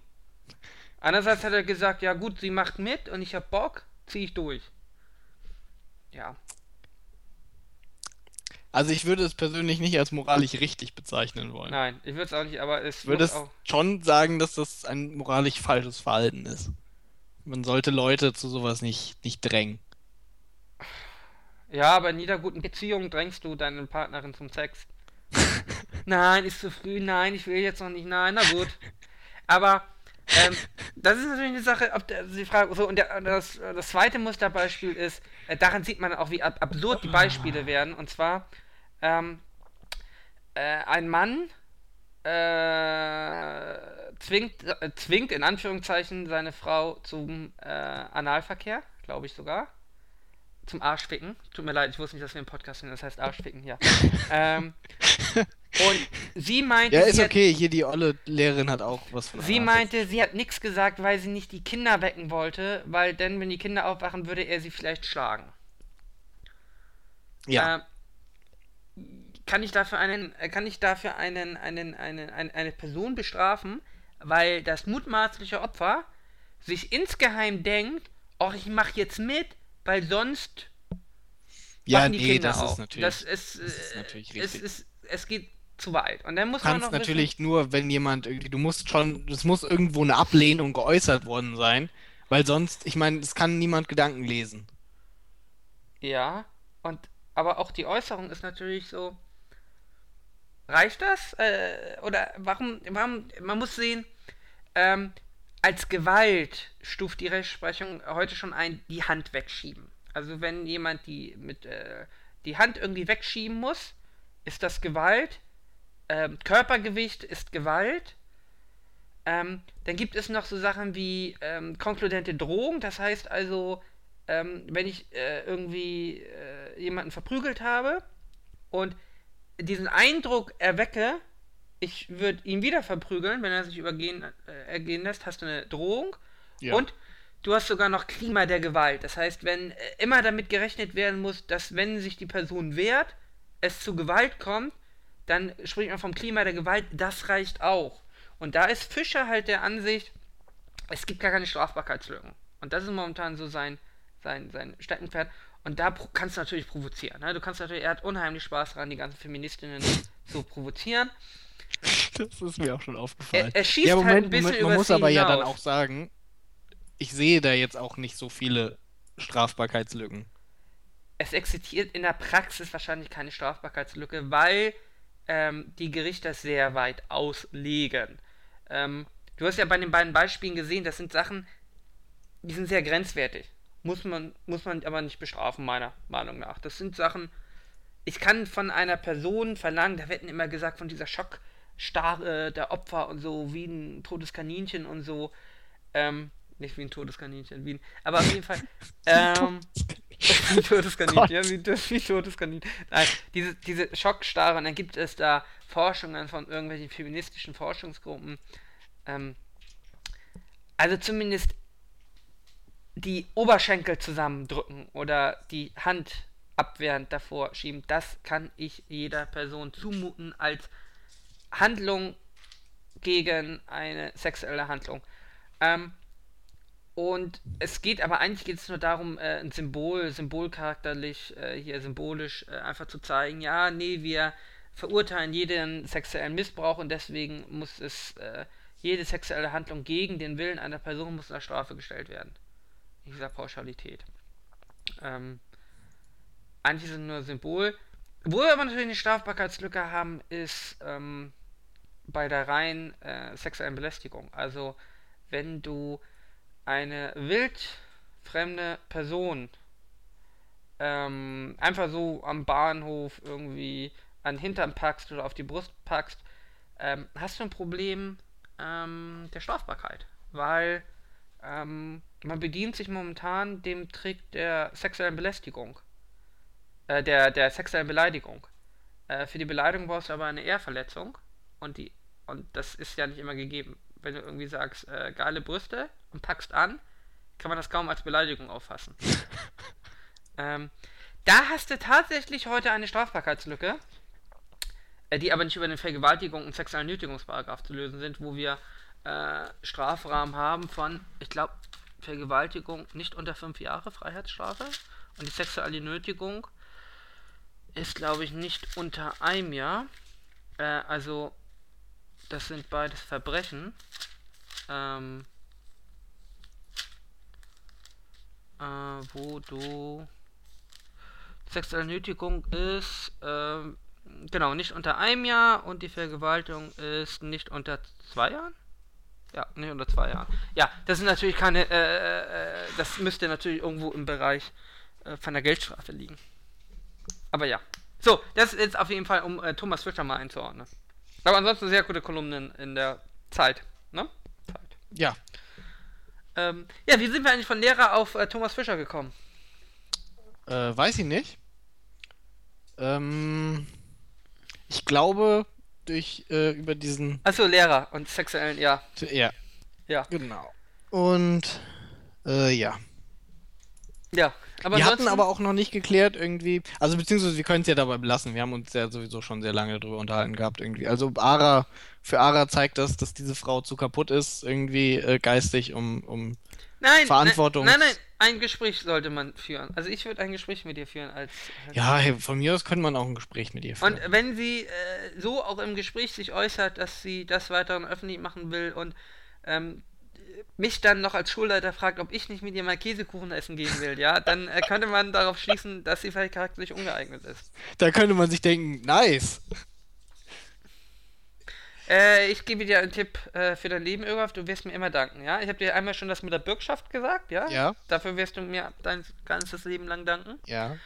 Andererseits hat er gesagt, ja gut, sie macht mit und ich hab Bock, zieh ich durch. Ja. Also ich würde es persönlich nicht als moralisch richtig bezeichnen wollen. Nein, ich würde es auch nicht, aber es ich würde es schon sagen, dass das ein moralisch falsches Verhalten ist. Man sollte Leute zu sowas nicht, nicht drängen. Ja, aber in jeder guten Beziehung drängst du deine Partnerin zum Sex. nein, ist zu früh, nein, ich will jetzt noch nicht, nein, na gut. Aber ähm, das ist natürlich eine Sache, ob der, die Frage, so, und der, das, das zweite Musterbeispiel ist, äh, daran sieht man auch, wie ab, absurd die Beispiele werden, und zwar, ähm, äh, ein Mann äh, zwingt, äh, zwingt in Anführungszeichen seine Frau zum äh, Analverkehr, glaube ich sogar zum Arschficken. Tut mir leid, ich wusste nicht, dass wir im Podcast sind, das heißt Arschficken, ja. ähm, und sie meinte. Ja, ist okay, hat, hier die olle Lehrerin hat auch was von Sie meinte, sie hat nichts gesagt, weil sie nicht die Kinder wecken wollte, weil denn, wenn die Kinder aufwachen, würde er sie vielleicht schlagen. Ja. Äh, kann ich dafür einen, äh, kann ich dafür einen, einen, einen, einen, eine Person bestrafen, weil das mutmaßliche Opfer sich insgeheim denkt, oh, ich mach jetzt mit, weil sonst ja, die nee, Kinder das auch. Ist natürlich, das ist, das ist natürlich richtig. Es, ist, es geht zu weit. Und dann muss du kannst man natürlich wissen, nur, wenn jemand irgendwie, du musst schon, es muss irgendwo eine Ablehnung geäußert worden sein, weil sonst, ich meine, es kann niemand Gedanken lesen. Ja, und aber auch die Äußerung ist natürlich so. Reicht das? Äh, oder warum, warum, man muss sehen, ähm, als Gewalt stuft die Rechtsprechung heute schon ein, die Hand wegschieben. Also wenn jemand die mit äh, die Hand irgendwie wegschieben muss, ist das Gewalt. Ähm, Körpergewicht ist Gewalt. Ähm, dann gibt es noch so Sachen wie ähm, konkludente Drohung. Das heißt also, ähm, wenn ich äh, irgendwie äh, jemanden verprügelt habe und diesen Eindruck erwecke, ich würde ihn wieder verprügeln, wenn er sich übergehen äh, ergehen lässt, hast du eine Drohung. Ja. Und du hast sogar noch Klima der Gewalt. Das heißt, wenn äh, immer damit gerechnet werden muss, dass wenn sich die Person wehrt, es zu Gewalt kommt, dann spricht man vom Klima der Gewalt, das reicht auch. Und da ist Fischer halt der Ansicht, es gibt gar keine Strafbarkeitslücken. Und das ist momentan so sein, sein, sein Steckenpferd. Und da kannst du natürlich provozieren. Ne? Du kannst natürlich, er hat unheimlich Spaß daran, die ganzen Feministinnen zu provozieren. Das ist mir auch schon aufgefallen. Er, er schießt ja, Moment, halt ein bisschen Moment, man muss aber hinaus. ja dann auch sagen, ich sehe da jetzt auch nicht so viele Strafbarkeitslücken. Es existiert in der Praxis wahrscheinlich keine Strafbarkeitslücke, weil ähm, die Gerichte sehr weit auslegen. Ähm, du hast ja bei den beiden Beispielen gesehen, das sind Sachen, die sind sehr grenzwertig. Muss man, muss man aber nicht bestrafen, meiner Meinung nach. Das sind Sachen, ich kann von einer Person verlangen, da wird immer gesagt, von dieser Schock, Starre der Opfer und so, wie ein totes Kaninchen und so. Ähm, nicht wie ein totes Kaninchen, wie ein, aber auf jeden Fall, ähm, wie totes Kaninchen, ja, wie, wie totes Kaninchen. Nein, diese, diese Schockstarre, und dann gibt es da Forschungen von irgendwelchen feministischen Forschungsgruppen, ähm, also zumindest die Oberschenkel zusammendrücken oder die Hand abwehrend davor schieben, das kann ich jeder Person zumuten als Handlung gegen eine sexuelle Handlung. Ähm, und es geht aber eigentlich geht es nur darum, äh, ein Symbol, symbolcharakterlich, äh, hier symbolisch äh, einfach zu zeigen, ja, nee, wir verurteilen jeden sexuellen Missbrauch und deswegen muss es, äh, jede sexuelle Handlung gegen den Willen einer Person muss unter Strafe gestellt werden. In dieser Pauschalität. Ähm, eigentlich ist es nur Symbol. Wo wir aber natürlich eine Strafbarkeitslücke haben, ist, ähm, bei der rein äh, sexuellen Belästigung. Also wenn du eine wildfremde Person ähm, einfach so am Bahnhof irgendwie an Hintern packst oder auf die Brust packst, ähm, hast du ein Problem ähm, der Strafbarkeit. Weil ähm, man bedient sich momentan dem Trick der sexuellen Belästigung. Äh, der, der sexuellen Beleidigung. Äh, für die Beleidigung brauchst du aber eine Ehrverletzung. Und, die, und das ist ja nicht immer gegeben. Wenn du irgendwie sagst, äh, geile Brüste und packst an, kann man das kaum als Beleidigung auffassen. ähm, da hast du tatsächlich heute eine Strafbarkeitslücke, äh, die aber nicht über den Vergewaltigung und sexuellen Nötigungsparagraf zu lösen sind, wo wir äh, Strafrahmen haben von, ich glaube, Vergewaltigung nicht unter fünf Jahre Freiheitsstrafe und die sexuelle Nötigung ist, glaube ich, nicht unter einem Jahr. Äh, also, das sind beides Verbrechen. Ähm, äh, wo du sexuelle Nötigung ist, ähm, genau, nicht unter einem Jahr und die Vergewaltigung ist nicht unter zwei Jahren? Ja, nicht unter zwei Jahren. Ja, das sind natürlich keine, äh, äh, das müsste natürlich irgendwo im Bereich äh, von der Geldstrafe liegen. Aber ja. So, das ist jetzt auf jeden Fall, um äh, Thomas Fischer mal einzuordnen. Aber ansonsten sehr gute Kolumnen in der Zeit, ne? Zeit. Ja. Ähm, ja, wie sind wir eigentlich von Lehrer auf äh, Thomas Fischer gekommen? Äh, weiß ich nicht. Ähm, ich glaube, durch äh, über diesen. Achso, Lehrer und sexuellen, ja. Ja. Ja. Genau. Und äh, ja. Ja. Aber wir hatten aber auch noch nicht geklärt irgendwie, also beziehungsweise wir können es ja dabei belassen. Wir haben uns ja sowieso schon sehr lange darüber unterhalten gehabt irgendwie. Also Ara, für Ara zeigt das, dass diese Frau zu kaputt ist irgendwie äh, geistig, um, um Nein, Verantwortungs- Nein, nein, nein, ein Gespräch sollte man führen. Also ich würde ein Gespräch mit ihr führen als. ja, hey, von mir aus könnte man auch ein Gespräch mit ihr führen. Und wenn sie äh, so auch im Gespräch sich äußert, dass sie das weiterhin öffentlich machen will und ähm, mich dann noch als Schulleiter fragt, ob ich nicht mit ihr mal Käsekuchen essen gehen will, ja, dann äh, könnte man darauf schließen, dass sie vielleicht charakterlich ungeeignet ist. Da könnte man sich denken, nice. Äh, ich gebe dir einen Tipp äh, für dein Leben, Irgaf, du wirst mir immer danken, ja? Ich habe dir einmal schon das mit der Bürgschaft gesagt, ja? Ja. Dafür wirst du mir dein ganzes Leben lang danken. Ja,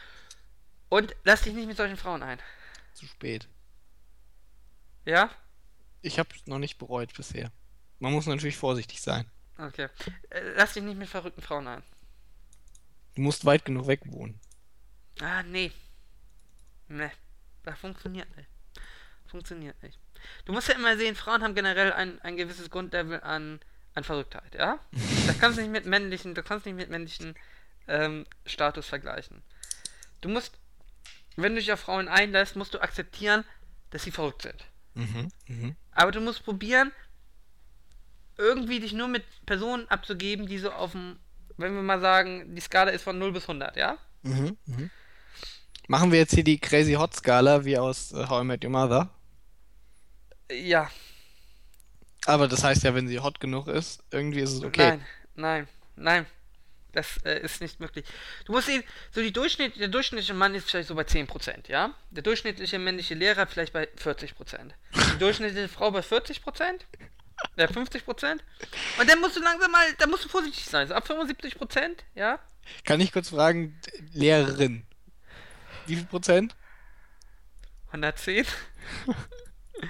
Und lass dich nicht mit solchen Frauen ein. zu spät. Ja? Ich habe es noch nicht bereut bisher. Man muss natürlich vorsichtig sein. Okay. Äh, lass dich nicht mit verrückten Frauen ein. Du musst weit genug weg wohnen. Ah, nee. Nee. Das funktioniert nicht. Funktioniert nicht. Du musst ja immer sehen, Frauen haben generell ein, ein gewisses Grundlevel an, an Verrücktheit, ja? Das kannst du nicht mit männlichen, du kannst nicht mit männlichen ähm, Status vergleichen. Du musst, wenn du dich auf Frauen einlässt, musst du akzeptieren, dass sie verrückt sind. Mhm, mhm. Aber du musst probieren, irgendwie dich nur mit Personen abzugeben, die so auf dem, wenn wir mal sagen, die Skala ist von 0 bis 100, ja? Mhm, mhm. Machen wir jetzt hier die Crazy Hot Skala wie aus äh, How I Met Your Mother. Ja, Aber das heißt ja, wenn sie hot genug ist, irgendwie ist es okay. Nein, nein, nein. Das äh, ist nicht möglich. Du musst sehen, so die Durchschnitt, der durchschnittliche Mann ist vielleicht so bei 10%, ja? Der durchschnittliche männliche Lehrer vielleicht bei 40%. Die durchschnittliche Frau bei 40%? Ja, 50%? Und dann musst du langsam mal, da musst du vorsichtig sein. So ab 75%, ja? Kann ich kurz fragen, Lehrerin, wie viel Prozent? 110?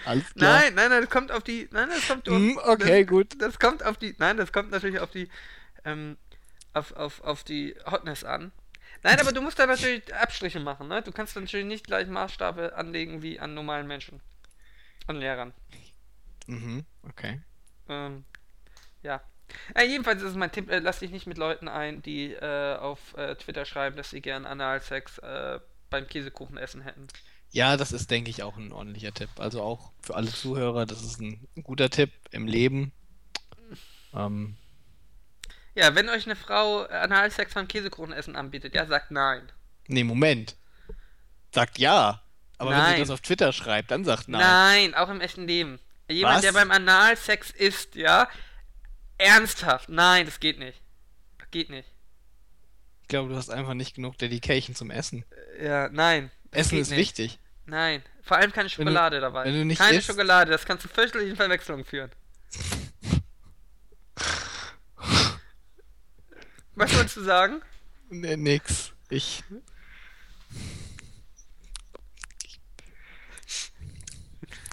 Alles klar. Nein, nein, nein, das kommt auf die. Nein, das kommt Hm, okay, das, gut. Das kommt auf die. Nein, das kommt natürlich auf die. Ähm, auf, auf, auf die Hotness an. Nein, aber du musst da natürlich Abstriche machen, ne? Du kannst natürlich nicht gleich Maßstabe anlegen wie an normalen Menschen. An Lehrern. Mhm, okay. Ähm, ja. Äh, jedenfalls ist es mein Tipp, äh, lass dich nicht mit Leuten ein, die äh, auf äh, Twitter schreiben, dass sie gern Analsex äh, beim Käsekuchen essen hätten. Ja, das ist, denke ich, auch ein ordentlicher Tipp. Also auch für alle Zuhörer, das ist ein guter Tipp im Leben. Ähm, Ja, wenn euch eine Frau Analsex beim Käsekuchen essen anbietet, ja, sagt nein. nee, Moment. Sagt ja. Aber wenn sie Nein. das auf Twitter schreibt, dann sagt nein. Nein, auch im echten Leben. Jemand, Was? der beim Analsex isst, ja? Ernsthaft. Nein, das geht nicht. Das geht nicht. Ich glaube, du hast einfach nicht genug Dedication zum Essen. Äh, Ja, nein. Essen ist nicht. wichtig. Nein. Vor allem keine du- Schokolade dabei. wenn du nicht keine isst- Schokolade, das kann zu fürchterlichen Verwechslungen führen. Was wolltest du sagen? Nee, nix. Ich.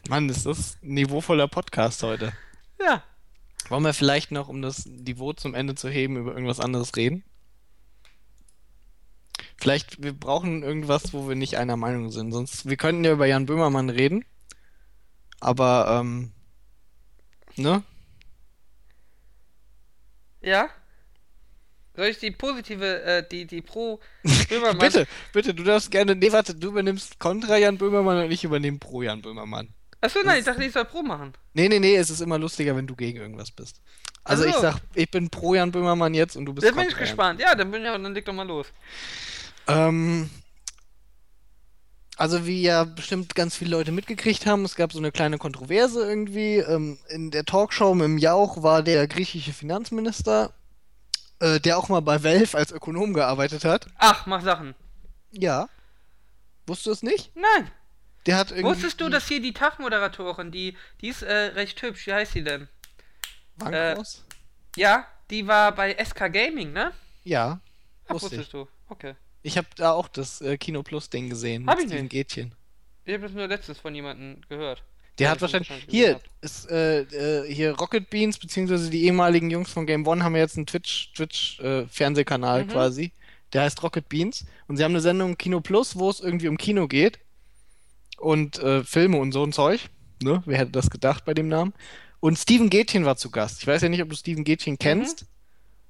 Mann, ist das ein niveauvoller Podcast heute. Ja. Wollen wir vielleicht noch, um das Niveau zum Ende zu heben, über irgendwas anderes reden? Vielleicht, wir brauchen irgendwas, wo wir nicht einer Meinung sind. Sonst, wir könnten ja über Jan Böhmermann reden. Aber, ähm, ne? Ja? Soll ich die positive, äh, die, die pro Böhmermann. Bitte, bitte, du darfst gerne. Nee, warte, du übernimmst kontra Jan Böhmermann und ich übernehme pro Jan Böhmermann. Achso, nein, ich dachte, ich soll pro machen. Nee, nee, nee, es ist immer lustiger, wenn du gegen irgendwas bist. Also Ach ich sag, ich bin pro Jan Böhmermann jetzt und du bist Da bin ich gespannt. Ja, dann bin ich auch, dann leg doch mal los. Ähm, also wie ja bestimmt ganz viele Leute mitgekriegt haben, es gab so eine kleine Kontroverse irgendwie. Ähm, in der Talkshow mit dem Jauch war der griechische Finanzminister, äh, der auch mal bei Valve als Ökonom gearbeitet hat. Ach, mach Sachen. Ja. Wusstest du es nicht? Nein. Der hat irgendwie. Wusstest du, dass hier die TAF-Moderatorin, die, die ist äh, recht hübsch, wie heißt sie denn? Wankhaus? Ja, die war bei SK Gaming, ne? Ja. Ach, Wusste ich. wusstest du. Okay. Ich habe da auch das äh, Kino Plus Ding gesehen. Hab mit ich Steven nicht. Gätchen. Ich habe das nur letztens von jemandem gehört. Der hat wahrscheinlich. Hier ist äh, äh, hier Rocket Beans beziehungsweise die ehemaligen Jungs von Game One haben ja jetzt einen Twitch Twitch äh, Fernsehkanal Mhm. quasi. Der heißt Rocket Beans und sie haben eine Sendung Kino Plus, wo es irgendwie um Kino geht und äh, Filme und so ein Zeug. Ne? Wer hätte das gedacht bei dem Namen? Und Steven Gätchen war zu Gast. Ich weiß ja nicht, ob du Steven Gätchen kennst.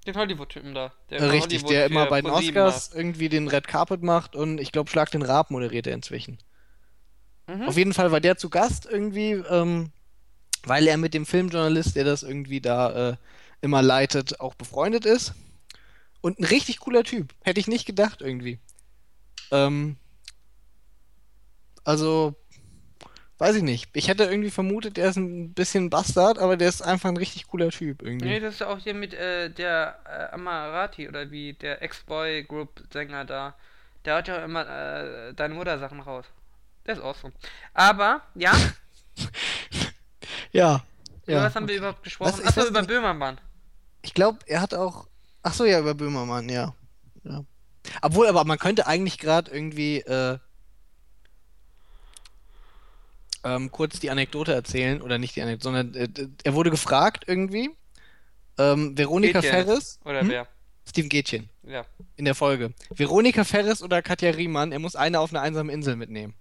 Den Hollywood-Typen da. Der Äh, Richtig, Hollywood der immer bei den Oscars irgendwie den Red Carpet macht und ich glaube, Schlag den Raab moderiert er inzwischen. Mhm. Auf jeden Fall war der zu Gast irgendwie, ähm, weil er mit dem Filmjournalist, der das irgendwie da äh, immer leitet, auch befreundet ist. Und ein richtig cooler Typ. Hätte ich nicht gedacht irgendwie. Ähm, also, weiß ich nicht. Ich hätte irgendwie vermutet, der ist ein bisschen Bastard, aber der ist einfach ein richtig cooler Typ irgendwie. Nee, das ist auch hier mit äh, der äh, Amarati oder wie der Ex-Boy Group Sänger da. Der hat ja immer äh, deine Mutter Sachen raus. Der ist awesome. Aber, ja, Ja. über Ja. was haben wir überhaupt gesprochen? Achso, über denn? Böhmermann. Ich glaube, er hat auch. Ach so, ja, über Böhmermann, ja. ja. Obwohl, aber man könnte eigentlich gerade irgendwie äh, ähm, kurz die Anekdote erzählen, oder nicht die Anekdote, sondern äh, er wurde gefragt irgendwie. Ähm, Veronika Gätchen. Ferris, Oder Hm? wer? Steven Gätchen, Ja. in der Folge. Veronika Ferris oder Katja Riemann, er muss eine auf eine einsame Insel mitnehmen.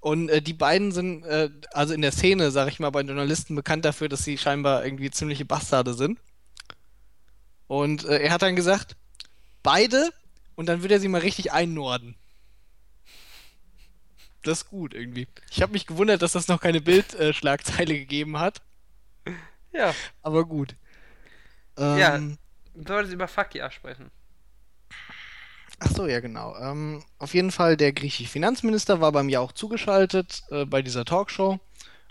Und äh, die beiden sind, äh, also in der Szene, sag ich mal, bei Journalisten bekannt dafür, dass sie scheinbar irgendwie ziemliche Bastarde sind. Und äh, er hat dann gesagt, beide, und dann wird er sie mal richtig einnorden. Das ist gut irgendwie. Ich habe mich gewundert, dass das noch keine Bildschlagzeile äh, gegeben hat, Ja, aber gut. Ja. Ähm, du solltest über Fakia sprechen. Ach so, ja, genau. Ähm, auf jeden Fall, der griechische Finanzminister war beim Jauch zugeschaltet äh, bei dieser Talkshow.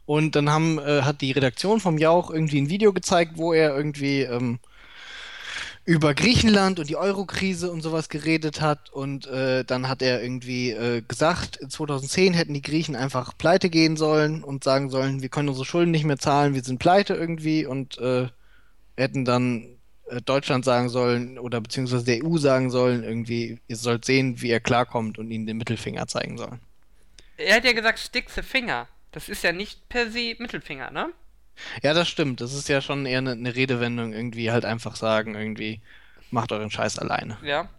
Und dann haben, äh, hat die Redaktion vom Jauch irgendwie ein Video gezeigt, wo er irgendwie ähm, über Griechenland und die Euro-Krise und sowas geredet hat. Und äh, dann hat er irgendwie äh, gesagt, 2010 hätten die Griechen einfach pleite gehen sollen und sagen sollen, wir können unsere Schulden nicht mehr zahlen, wir sind pleite irgendwie. Und äh, hätten dann äh, Deutschland sagen sollen oder beziehungsweise der EU sagen sollen, irgendwie, ihr sollt sehen, wie er klarkommt und ihnen den Mittelfinger zeigen sollen. Er hat ja gesagt, stick the finger. Das ist ja nicht per se Mittelfinger, ne? Ja, das stimmt. Das ist ja schon eher eine, eine Redewendung, irgendwie halt einfach sagen, irgendwie, macht euren Scheiß alleine. Ja.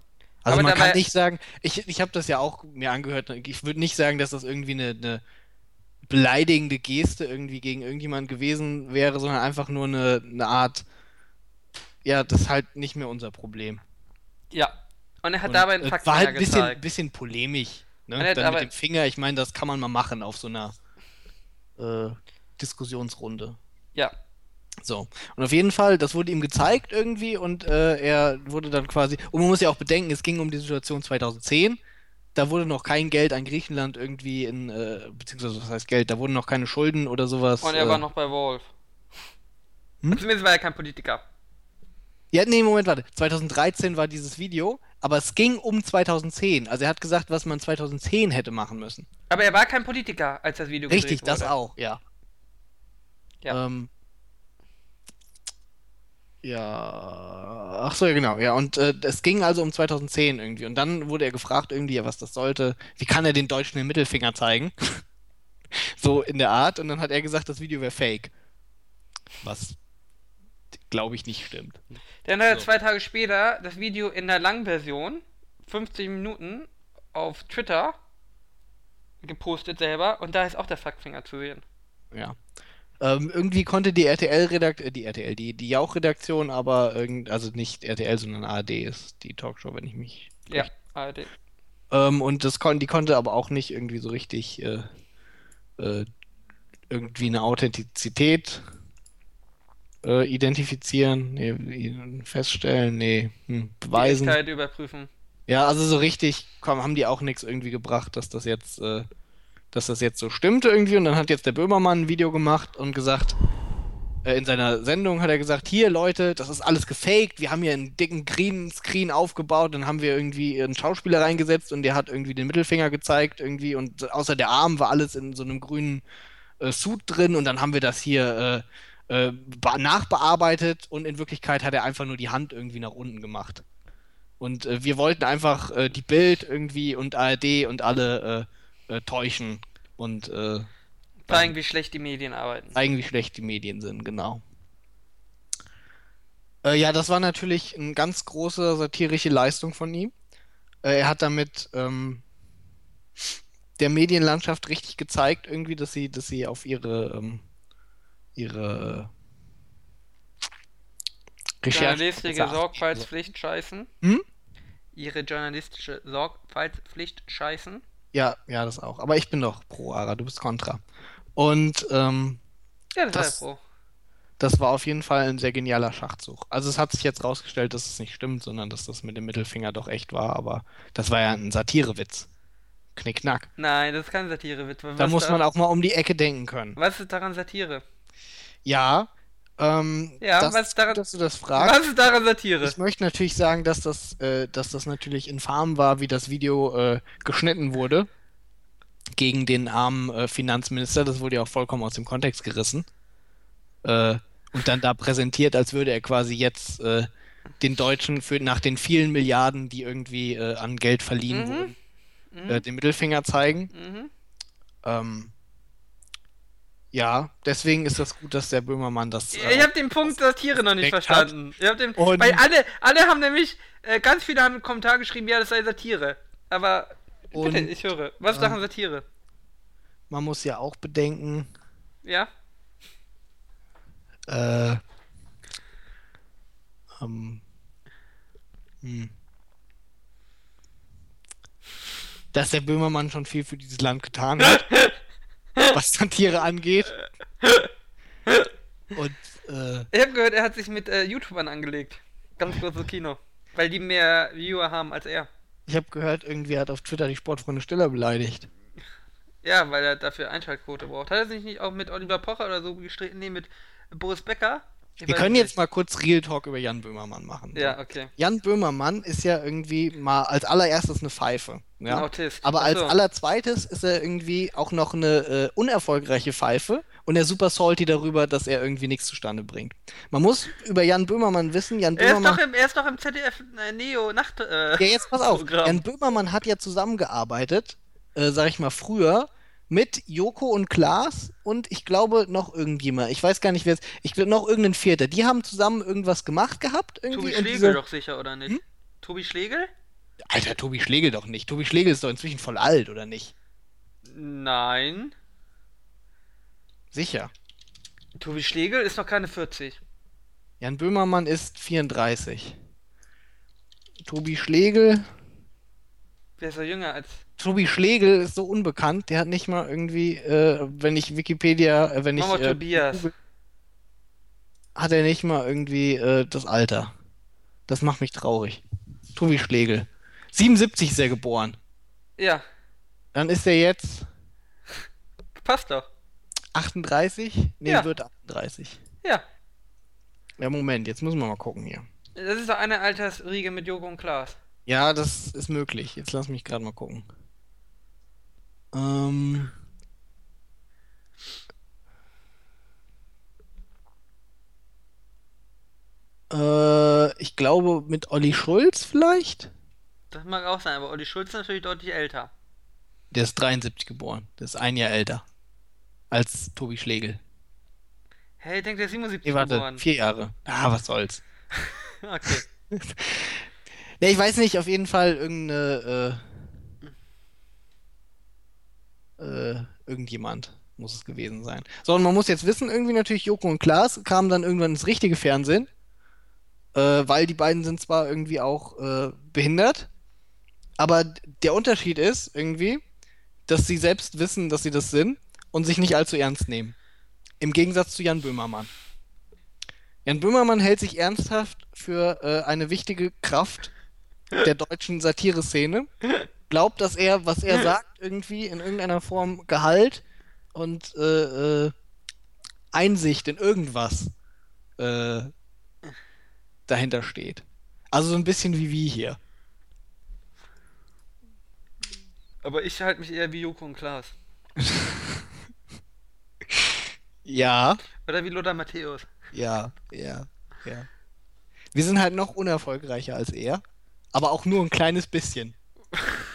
Also Aber man kann nicht sagen, ich, ich habe das ja auch mir angehört, ich würde nicht sagen, dass das irgendwie eine, eine beleidigende Geste irgendwie gegen irgendjemand gewesen wäre, sondern einfach nur eine, eine Art, ja, das ist halt nicht mehr unser Problem. Ja. Und er hat Und, dabei einen äh, Faxfinger war halt ein bisschen, bisschen polemisch. Ne? Und er hat Dann aber- mit dem Finger, ich meine, das kann man mal machen auf so einer äh, Diskussionsrunde. Ja. So. Und auf jeden Fall, das wurde ihm gezeigt irgendwie und äh, er wurde dann quasi. Und man muss ja auch bedenken, es ging um die Situation 2010. Da wurde noch kein Geld an Griechenland irgendwie in, äh, beziehungsweise was heißt Geld, da wurden noch keine Schulden oder sowas. Und er äh, war noch bei Wolf. Hm? Zumindest war er kein Politiker. Ja, nee, Moment, warte. 2013 war dieses Video, aber es ging um 2010. Also er hat gesagt, was man 2010 hätte machen müssen. Aber er war kein Politiker, als das Video Richtig, gedreht das wurde. auch, ja. Ja. Ähm, ja. Ach so, ja, genau. Ja, und äh, es ging also um 2010 irgendwie. Und dann wurde er gefragt, irgendwie, ja, was das sollte. Wie kann er den Deutschen den Mittelfinger zeigen? So in der Art. Und dann hat er gesagt, das Video wäre fake. Was, glaube ich, nicht stimmt. Dann hat er So. zwei Tage später das Video in der Langversion, 50 Minuten, auf Twitter gepostet selber und da ist auch der Fackfinger zu sehen. Ja. Ähm, irgendwie konnte die RTL-Redaktion, äh, die RTL, die, die Jauch-Redaktion, aber irgend, also nicht RTL, sondern ARD ist die Talkshow, wenn ich mich. Ja, ARD. Ähm, und das kon die konnte aber auch nicht irgendwie so richtig äh, äh, irgendwie eine Authentizität äh, identifizieren, nee, feststellen, nee, hm, beweisen. Fähigkeit überprüfen. Ja, also so richtig komm, haben die auch nichts irgendwie gebracht, dass das jetzt, äh, dass das jetzt so stimmte irgendwie. Und dann hat jetzt der Böhmermann ein Video gemacht und gesagt, äh, in seiner Sendung hat er gesagt, hier Leute, das ist alles gefaked. Wir haben hier einen dicken Greenscreen aufgebaut, dann haben wir irgendwie einen Schauspieler reingesetzt und der hat irgendwie den Mittelfinger gezeigt irgendwie und außer der Arm war alles in so einem grünen äh, Suit drin und dann haben wir das hier äh, äh, nachbearbeitet und in Wirklichkeit hat er einfach nur die Hand irgendwie nach unten gemacht. Und äh, wir wollten einfach äh, die Bild irgendwie und ARD und alle äh, täuschen und äh, Zeigen, wie schlecht die Medien arbeiten. zeigen, wie schlecht die Medien sind, genau. Äh, ja, das war natürlich eine ganz große satirische Leistung von ihm. Äh, er hat damit ähm, der Medienlandschaft richtig gezeigt, irgendwie, dass sie, dass sie auf ihre, ähm, ihre Recherche Journalistische. Sorgfaltspflicht scheißen. Hm? Ihre journalistische Sorgfaltspflicht scheißen. Ja, ja, das auch. Aber ich bin doch pro Ara, du bist kontra. Und ähm, Ja, das, Das- ist ja pro. das war auf jeden Fall ein sehr genialer Schachzug. Also es hat sich jetzt rausgestellt, dass es nicht stimmt, sondern dass das mit dem Mittelfinger doch echt war. Aber das war ja ein Satirewitz. Knickknack. Nein, das ist kein Satirewitz. Da muss man auch mal um die Ecke denken können. Was ist daran Satire? Ja, ähm, Ja, das was daran- dass du das fragst. Was ist daran Satire? Ich möchte natürlich sagen, dass das, äh, dass das natürlich infam war, wie das Video äh, geschnitten wurde gegen den armen äh, Finanzminister. Das wurde ja auch vollkommen aus dem Kontext gerissen. Äh, und dann da präsentiert, als würde er quasi jetzt äh, den Deutschen für nach den vielen Milliarden, die irgendwie äh, an Geld verliehen Mhm. wurden, Mhm. den Mittelfinger zeigen. Mhm. Ähm, ja, deswegen ist das gut, dass der Böhmermann das. Ich äh, habe den Punkt Satire noch nicht verstanden. Ich hab den, weil alle, alle haben nämlich, äh, ganz viele haben einen Kommentar geschrieben, ja, das sei Satire. Aber bitte, Und, ich höre. Was ähm, daran Satire? man muss ja auch bedenken, Ja? Äh, ähm, hm. Dass der Böhmermann schon viel für dieses Land getan hat, was Satire angeht. Und äh, Ich habe gehört, er hat sich mit äh, YouTubern angelegt. Ganz kurzes Kino. Weil die mehr Viewer haben als er. ich habe gehört, irgendwer hat auf Twitter die Sportfreunde Stiller beleidigt. Ja, weil er dafür Einschaltquote braucht. Hat er sich nicht auch mit Oliver Pocher oder so gestritten? Nee, mit Boris Becker? Wir können jetzt mal kurz Real Talk über Jan Böhmermann machen. Ja, okay. Jan Böhmermann ist ja irgendwie mal als allererstes eine Pfeife. Ja? Ein Autist. Aber als so. allerzweites ist er irgendwie auch noch eine äh, unerfolgreiche Pfeife und er ist super salty darüber, dass er irgendwie nichts zustande bringt. Man muss über Jan Böhmermann wissen, Jan Er ist, Böhmermann. doch im, er ist doch im ZDF äh, Neo Nacht. Äh, Ja, jetzt pass auf. Jan Böhmermann hat ja zusammengearbeitet, äh, sag ich mal, früher mit Joko und Klaas und ich glaube noch irgendjemand. Ich weiß gar nicht, wer es Ich glaube noch irgendein Vierter. Die haben zusammen irgendwas gemacht gehabt. Irgendwie Tobi Schlegel diese- doch sicher, oder nicht? Hm? Tobi Schlegel? Alter, Tobi Schlegel doch nicht. Tobi Schlegel ist doch inzwischen voll alt, oder nicht? Nein. Sicher. Tobi Schlegel ist noch keine 40. Jan Böhmermann ist 34. Tobi Schlegel. Der ist ja jünger als. Tobi Schlegel ist so unbekannt, der hat nicht mal irgendwie, äh, wenn ich Wikipedia, äh, wenn ich, Mama äh, Tobias. Hat er nicht mal irgendwie äh, das Alter. Das macht mich traurig. Tobi Schlegel. 77 ist er geboren. Ja, Dann ist er jetzt passt doch. 38? Nee, Ja. wird 38. Ja. Ja, Moment, jetzt müssen wir mal gucken hier. Das ist doch eine Altersriege mit Joko und Klaas. Ja, das ist möglich. Jetzt lass mich gerade mal gucken. Ähm. Äh, ich glaube mit Olli Schulz vielleicht? Das mag auch sein, aber Olli Schulz ist natürlich deutlich älter. Der ist 73 geboren. Der ist ein Jahr älter. als Tobi Schlegel. Hey, ich denke, der ist 77 Nee, warte, geboren. vier Jahre. Ah, was soll's. Okay. Ne, ich weiß nicht, auf jeden Fall irgendeine, äh, äh, irgendjemand muss es gewesen sein. So, und man muss jetzt wissen, irgendwie natürlich Joko und Klaas kamen dann irgendwann ins richtige Fernsehen, äh, weil die beiden sind zwar irgendwie auch äh, behindert, aber der Unterschied ist irgendwie, dass sie selbst wissen, dass sie das sind und sich nicht allzu ernst nehmen. Im Gegensatz zu Jan Böhmermann. Jan Böhmermann hält sich ernsthaft für äh, eine wichtige Kraft der deutschen Satire-Szene. Glaubt, dass er, was er sagt, irgendwie in irgendeiner Form Gehalt und äh, äh, Einsicht in irgendwas äh, dahinter steht. Also so ein bisschen wie wir hier. Aber ich halte mich eher wie Joko und Klaas. Ja, Oder wie Lothar Matthäus. ja, ja, ja. Wir sind halt noch unerfolgreicher als er, aber auch nur ein kleines bisschen.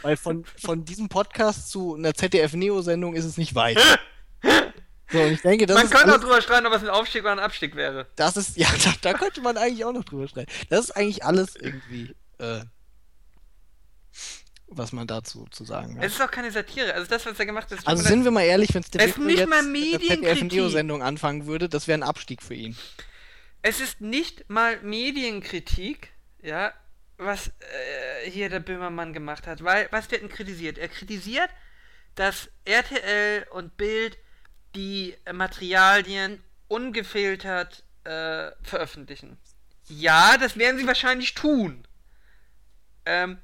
Weil von, von diesem Podcast zu einer ZDF-Neo-Sendung ist es nicht weit. So, ich denke, Man ist könnte auch drüber streiten, ob es ein Aufstieg oder ein Abstieg wäre. das ist, ja, da, da könnte man eigentlich auch noch drüber streiten. Das ist eigentlich alles irgendwie, äh, was man dazu zu sagen hat. Es ist auch keine Satire. Also das, was er gemacht hat, ist Also sind wir mal ehrlich, wenn Es ist Stevie nicht jetzt mal Medienkritik. Anfangen würde, das wäre ein Abstieg für ihn. Es ist nicht mal Medienkritik, ja, was äh, hier der Böhmermann gemacht hat. Weil, was wird denn kritisiert? Er kritisiert, dass RTL und Bild die Materialien ungefiltert äh, veröffentlichen. Ja, das werden sie wahrscheinlich tun. Ähm,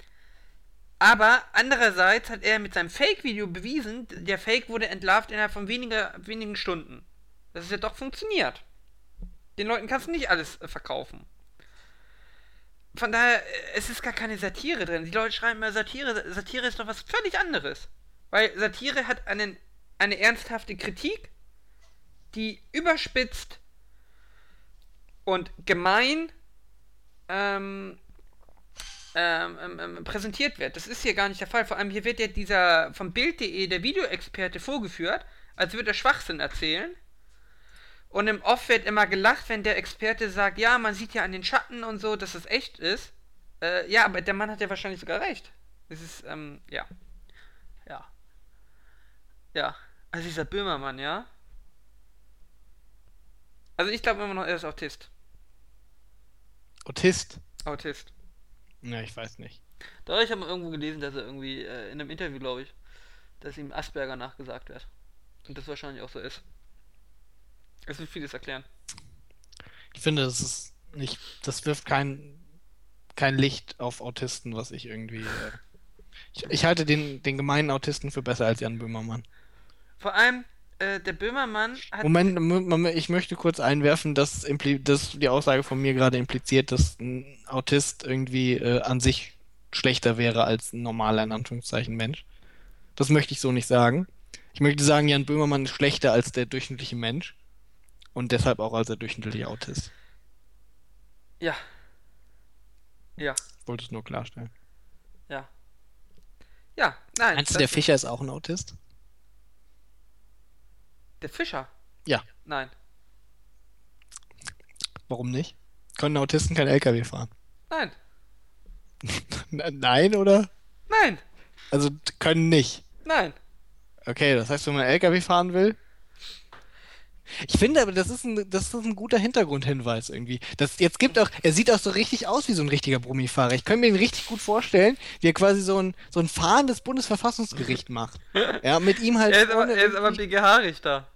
aber andererseits hat er mit seinem Fake-Video bewiesen, der Fake wurde entlarvt innerhalb von weniger, wenigen Stunden. Dass es ja doch funktioniert. Den Leuten kannst du nicht alles äh, verkaufen. Von daher, äh, es ist gar keine Satire drin. Die Leute schreiben immer Satire. Satire ist doch was völlig anderes. Weil Satire hat einen, eine ernsthafte Kritik, die überspitzt und gemein ähm, ähm, ähm, ähm, präsentiert wird. Das ist hier gar nicht der Fall. Vor allem hier wird ja dieser vom Bild.de, der Videoexperte, vorgeführt, als würde er Schwachsinn erzählen. Und im Off wird immer gelacht, wenn der Experte sagt, ja, man sieht ja an den Schatten und so, dass es echt ist. Äh, ja, aber der Mann hat ja wahrscheinlich sogar recht. Es ist, ähm, ja. Ja. Ja. Also dieser Böhmermann, ja. Also ich glaube immer noch, er ist Autist. Autist? Autist. Ja, ich weiß nicht. Da habe ich aber irgendwo gelesen, dass er irgendwie äh, in einem Interview, glaube ich, dass ihm Asperger nachgesagt wird. Und das wahrscheinlich auch so ist. Es wird vieles erklären. Ich finde, das ist nicht, das wirft kein, kein Licht auf Autisten, was ich irgendwie. Äh, ich, ich halte den, den gemeinen Autisten für besser als Jan Böhmermann. Vor allem, äh, der Böhmermann hat. Moment, Mo- Moment, ich möchte kurz einwerfen, dass, dass die Aussage von mir gerade impliziert, dass ein Autist irgendwie äh, an sich schlechter wäre als ein normaler, in Anführungszeichen, Mensch. Das möchte ich so nicht sagen. Ich möchte sagen, Jan Böhmermann ist schlechter als der durchschnittliche Mensch und deshalb auch als der durchschnittliche Autist. Ja. Ja, Ich wollte es nur klarstellen. ja. Ja, nein. Meinst du, der Fischer ist auch ein Autist? der Fischer? Ja. Nein. Warum nicht? Können Autisten kein LKW fahren? Nein. Nein, oder? Nein. Also können nicht. Nein. Okay, das heißt, wenn man LKW fahren will. Ich finde aber, das ist ein, das ist ein guter Hintergrundhinweis irgendwie. Das, jetzt gibt auch, er sieht auch so richtig aus wie so ein richtiger Brummifahrer. Ich kann mir ihn richtig gut vorstellen, wie er quasi so ein, so ein fahrendes Bundesverfassungsgericht macht. Ja, mit ihm halt. Er ist aber, er ist aber BGH-Richter.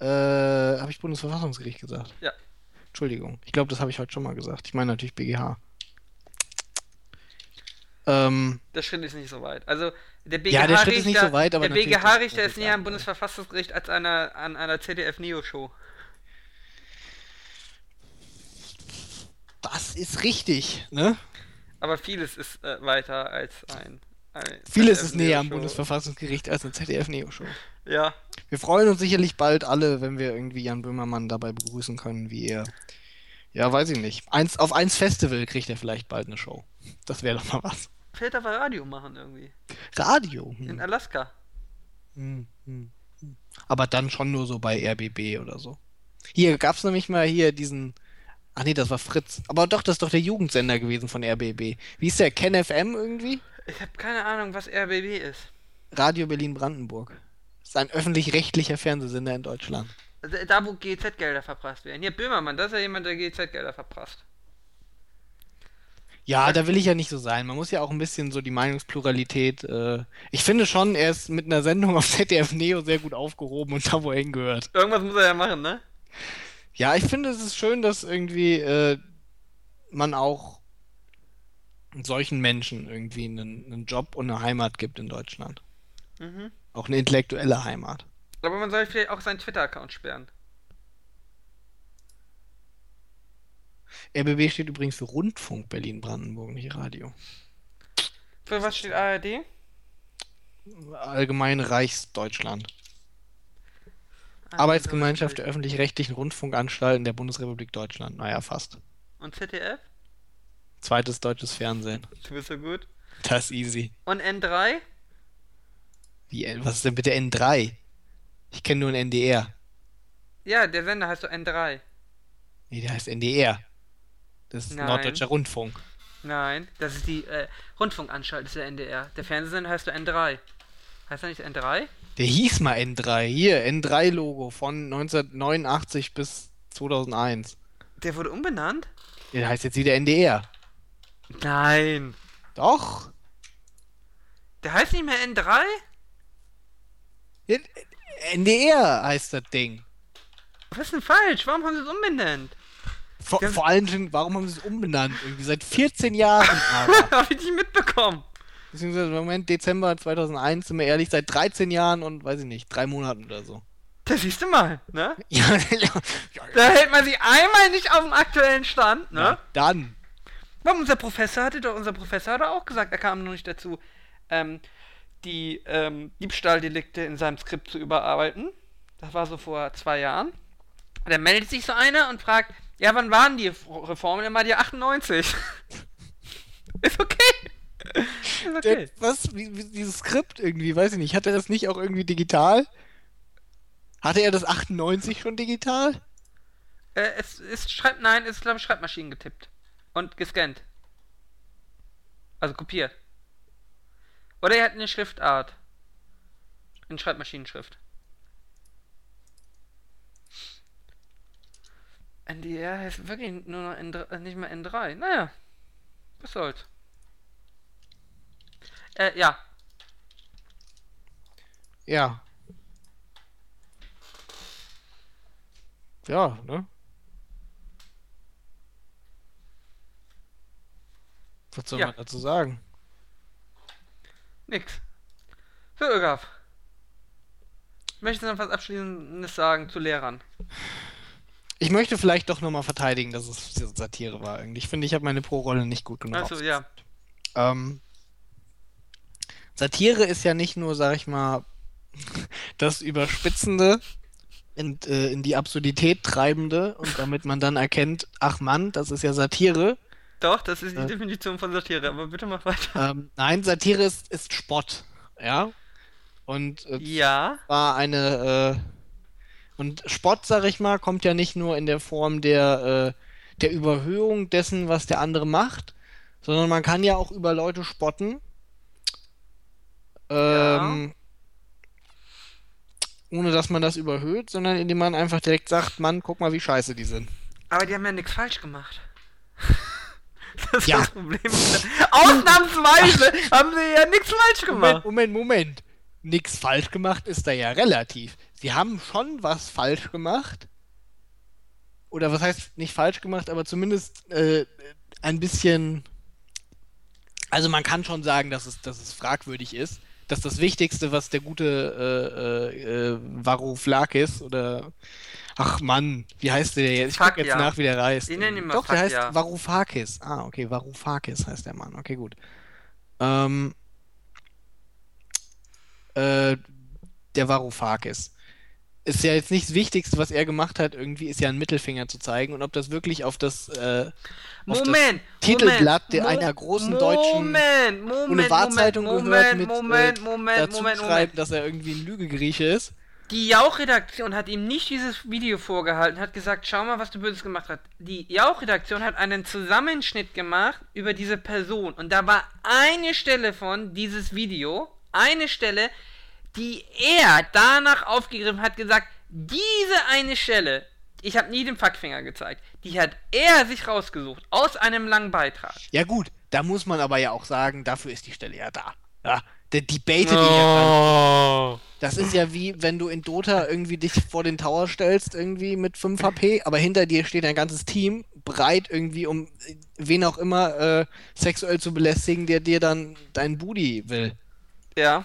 Äh, habe ich Bundesverfassungsgericht gesagt? Ja. Entschuldigung. Ich glaube, das habe ich heute schon mal gesagt. Ich meine natürlich BGH. Ähm, Der Schritt ist nicht so weit. Also, der Ja, der Schritt ist nicht BGH-Richter so weit, aber der BGH-Richter ist näher am Bundesverfassungsgericht als einer, an einer ZDF-Neo-Show. das ist richtig, ne? Aber vieles ist äh, weiter als ein. ein Vieles ist näher am. Bundesverfassungsgericht als eine ZDF-Neo-Show. Ja, Wir freuen uns sicherlich bald alle, wenn wir irgendwie Jan Böhmermann dabei begrüßen können, wie er. Ja, weiß ich nicht. Eins, auf eins Festival kriegt er vielleicht bald eine Show. Das wäre doch mal was. Fällt aber Radio machen irgendwie. Radio. In Hm. Alaska. Hm, hm, hm. Aber dann schon nur so bei RBB oder so. Hier gab es nämlich mal hier diesen. Ach nee, das war Fritz. Aber doch, das ist doch der Jugendsender gewesen von RBB. Wie ist der? Ken FM irgendwie? Ich habe keine Ahnung, was RBB ist. Radio Berlin-Brandenburg. Das ist ein öffentlich-rechtlicher Fernsehsender in Deutschland. Also da, wo GZ-Gelder verprasst werden. Hier, Böhmermann, das ist ja jemand, der GZ-Gelder verprasst. Ja, da will ich ja nicht so sein. Man muss ja auch ein bisschen so die Meinungspluralität. Äh ich finde schon, er ist mit einer Sendung auf ZDF Neo sehr gut aufgehoben und da, wo er hingehört. Irgendwas muss er ja machen, ne? Ja, ich finde es ist schön, dass irgendwie äh, man auch solchen Menschen irgendwie einen, einen Job und eine Heimat gibt in Deutschland. Mhm. Auch eine intellektuelle Heimat. Aber man soll vielleicht auch seinen Twitter-Account sperren. RBB steht übrigens für Rundfunk Berlin-Brandenburg, nicht Radio. Für was steht ARD? Allgemein Reichsdeutschland. Ah, Arbeitsgemeinschaft der öffentlich-rechtlichen Rundfunkanstalten der Bundesrepublik Deutschland. Naja, fast. Und ZDF? Zweites deutsches Fernsehen. Du bist so gut. Das ist easy. Und N3? Wie, was ist denn bitte N3? Ich kenne nur ein NDR. Ja, der Sender heißt so N3. Nee, der heißt NDR. Das ist Nein. Norddeutscher Rundfunk. Nein, das ist die äh, Rundfunkanstalt, das ist der NDR. Der Fernsehsender heißt so N3. Heißt er nicht N3? Der hieß mal N3. Hier, N3-Logo von 1989 bis 2001. Der wurde umbenannt? Der heißt jetzt wieder NDR. Nein. Doch. Der heißt nicht mehr N3? NDR heißt das Ding. Was ist denn falsch? Warum haben sie es umbenannt? Vor, Das- vor allen Dingen, warum haben sie es umbenannt? Irgendwie seit 14 Jahren. Hab ich nicht mitbekommen. Beziehungsweise im Moment Dezember 2001, sind wir ehrlich, seit 13 Jahren und weiß ich nicht, drei Monaten oder so. Da siehst du mal, ne? Ja, ja, ja, Da hält man sich einmal nicht auf dem aktuellen Stand, ne? ja. Dann. Warum unser Professor hatte doch, unser Professor hat doch auch gesagt, er kam noch nicht dazu, ähm, die ähm, Diebstahldelikte in seinem Skript zu überarbeiten. Das war so vor zwei Jahren. Und dann meldet sich so einer und fragt, ja, wann waren die Reformen? Immer die 98. Ist okay. Ist okay. Der, was? Wie, wie, dieses Skript irgendwie, weiß ich nicht. Hat er das nicht auch irgendwie digital? Hatte er das 98 schon digital? Äh, es ist Schreib nein, es ist glaube ich Schreibmaschinen getippt und gescannt. Also kopiert. Oder er hat eine Schriftart. In Schreibmaschinenschrift. NDR heißt wirklich nur noch N3, äh, nicht mehr N3. Naja. Was soll's. Äh, ja. Ja. Ja, ne? Was soll Ja. man dazu sagen? Nix. So, Ögaf. Möchtest du noch was Abschließendes sagen zu Lehrern? Ich möchte vielleicht doch nochmal verteidigen, dass es Satire war. irgendwie. Ich finde, ich habe meine Pro-Rolle nicht gut genug. Also, ja. Ähm, Satire ist ja nicht nur, sag ich mal, das Überspitzende in, äh, in die Absurdität treibende und damit man dann erkennt, ach Mann, das ist ja Satire. Doch, das ist die Ja. Definition von Satire, aber bitte mach weiter. Ähm, nein, Satire ist, ist Spott, ja. Und äh, Ja, war eine äh, und Spott, sag ich mal, kommt ja nicht nur in der Form der äh, der Überhöhung dessen, was der andere macht, sondern man kann ja auch über Leute spotten. Ähm, Ohne dass man das überhöht, sondern indem man einfach direkt sagt, Mann, guck mal, wie scheiße die sind. aber die haben ja nichts falsch gemacht. Das ist Ja. das Problem. Ausnahmsweise haben sie ja nichts falsch Moment, gemacht. Moment, Moment. Nix falsch gemacht ist da ja relativ. Sie haben schon was falsch gemacht. Oder was heißt nicht falsch gemacht, aber zumindest äh, ein bisschen. Also man kann schon sagen, dass es, dass es fragwürdig ist. Dass das Wichtigste, was der gute äh, äh, äh, Varouflakis oder ach Mann, wie heißt der jetzt? Ich guck jetzt nach, wie der heißt. Ich nenn ihn mal Doch, der heißt. Varoufakis. Ah, okay, Varoufakis heißt der Mann. Okay, gut. Ähm, äh, der Varoufakis. Ist ja jetzt nicht das Wichtigste, was er gemacht hat, irgendwie ist ja ein Mittelfinger zu zeigen und ob das wirklich auf das, äh, auf Moment, das Titelblatt Moment, einer großen deutschen Moment, Moment, Boulevardzeitung Moment, gehört mit Moment, äh, Moment, dazu Moment, schreiben, Moment. dass er irgendwie ein Lügegrieche ist. Die Jauch-Redaktion hat ihm nicht dieses Video vorgehalten, hat gesagt, schau mal, was du Böses gemacht hast. Die Jauch-Redaktion hat einen Zusammenschnitt gemacht über diese Person. Und da war eine Stelle von dieses Video, eine Stelle, die er danach aufgegriffen hat, gesagt, diese eine Stelle, ich habe nie den Fackfinger gezeigt, die hat er sich rausgesucht aus einem langen Beitrag. Ja gut, da muss man aber ja auch sagen, dafür ist die Stelle ja da. Ja, der Debate, den ja Oh. Das ist ja wie, wenn du in Dota irgendwie dich vor den Tower stellst, irgendwie mit 5 HP, aber hinter dir steht ein ganzes Team, bereit irgendwie, um äh, wen auch immer äh, sexuell zu belästigen, der dir dann dein Booty will. Ja.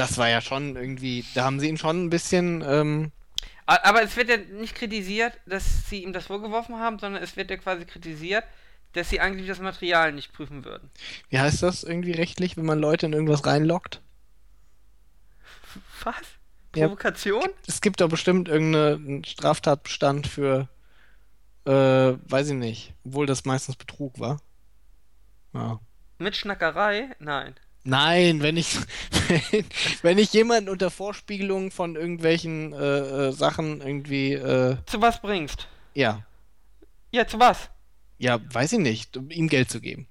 Das war ja schon irgendwie, da haben sie ihn schon ein bisschen, ähm, Aber es wird ja nicht kritisiert, dass sie ihm das vorgeworfen haben, sondern es wird ja quasi kritisiert, dass sie eigentlich das Material nicht prüfen würden. wie heißt das irgendwie rechtlich, wenn man Leute in irgendwas reinlockt? Was? Ja. Provokation? Es gibt doch bestimmt irgendeinen Straftatbestand für, äh, weiß ich nicht, obwohl das meistens Betrug war. Ja. Mit Schnackerei? Nein. Nein, wenn ich, wenn, wenn ich jemanden unter Vorspiegelung von irgendwelchen äh, äh, Sachen irgendwie, äh, Zu was bringst? ja, Ja, zu was? ja, weiß ich nicht, um ihm Geld zu geben.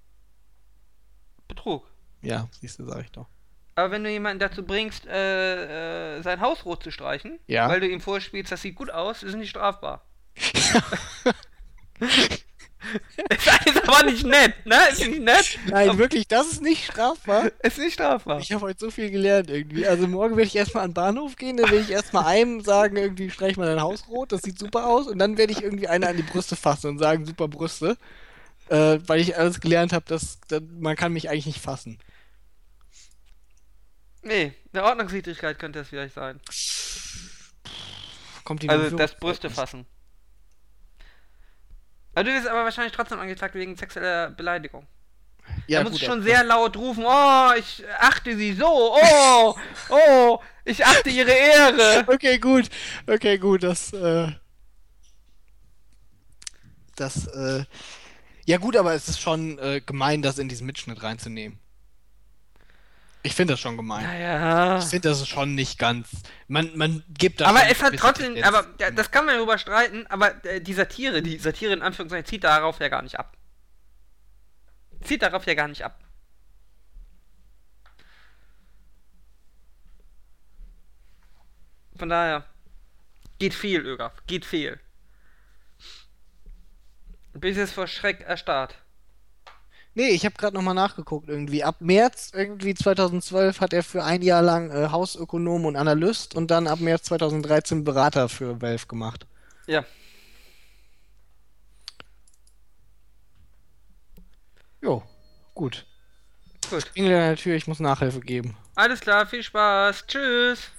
Betrug. Ja, siehst du, sag ich doch. Aber wenn du jemanden dazu bringst, äh, äh, sein Haus rot zu streichen, Ja. weil du ihm vorspielst, das sieht gut aus, ist nicht strafbar. ist ist aber nicht nett, ne? Ist nicht nett. Nein, wirklich, das ist nicht strafbar. Ist nicht strafbar. Ich habe heute so viel gelernt irgendwie. Also morgen werde ich erstmal an den Bahnhof gehen, dann werde ich erstmal einem sagen, irgendwie streich mal dein Haus rot, das sieht super aus. Und dann werde ich irgendwie eine an die Brüste fassen und sagen, super Brüste. Äh, weil ich alles gelernt habe, dass, dass man kann mich eigentlich nicht fassen. Nee, eine Ordnungswidrigkeit könnte es vielleicht sein. Kommt die Also das Brüste fassen. Aber du wirst aber wahrscheinlich trotzdem angeklagt wegen sexueller Beleidigung. Ja, da musst gut, du schon sehr laut rufen, oh, ich achte sie so, oh, oh, ich achte ihre Ehre. Okay, gut. Okay, gut. Das, äh. Das, äh. Ja, gut, aber es ist schon äh, gemein, das in diesen Mitschnitt reinzunehmen. Ich finde das schon gemein. Naja. Ich finde das ist schon nicht ganz. Man, man gibt da Aber es hat trotzdem, aber ja, das kann man darüber streiten, aber äh, die Satire, die Satire in Anführungszeichen zieht darauf ja gar nicht ab. Zieht darauf ja gar nicht ab. Von daher, geht viel, Ögaf, geht viel. Bis jetzt vor Schreck erstarrt. Nee, ich habe gerade nochmal nachgeguckt irgendwie. Ab März irgendwie 2012 hat er für ein Jahr lang äh, Hausökonom und Analyst und dann ab März 2013 Berater für Valve gemacht. Ja, Jo, gut. gut. Der Tür, ich muss Nachhilfe geben. Alles klar, viel Spaß. Tschüss.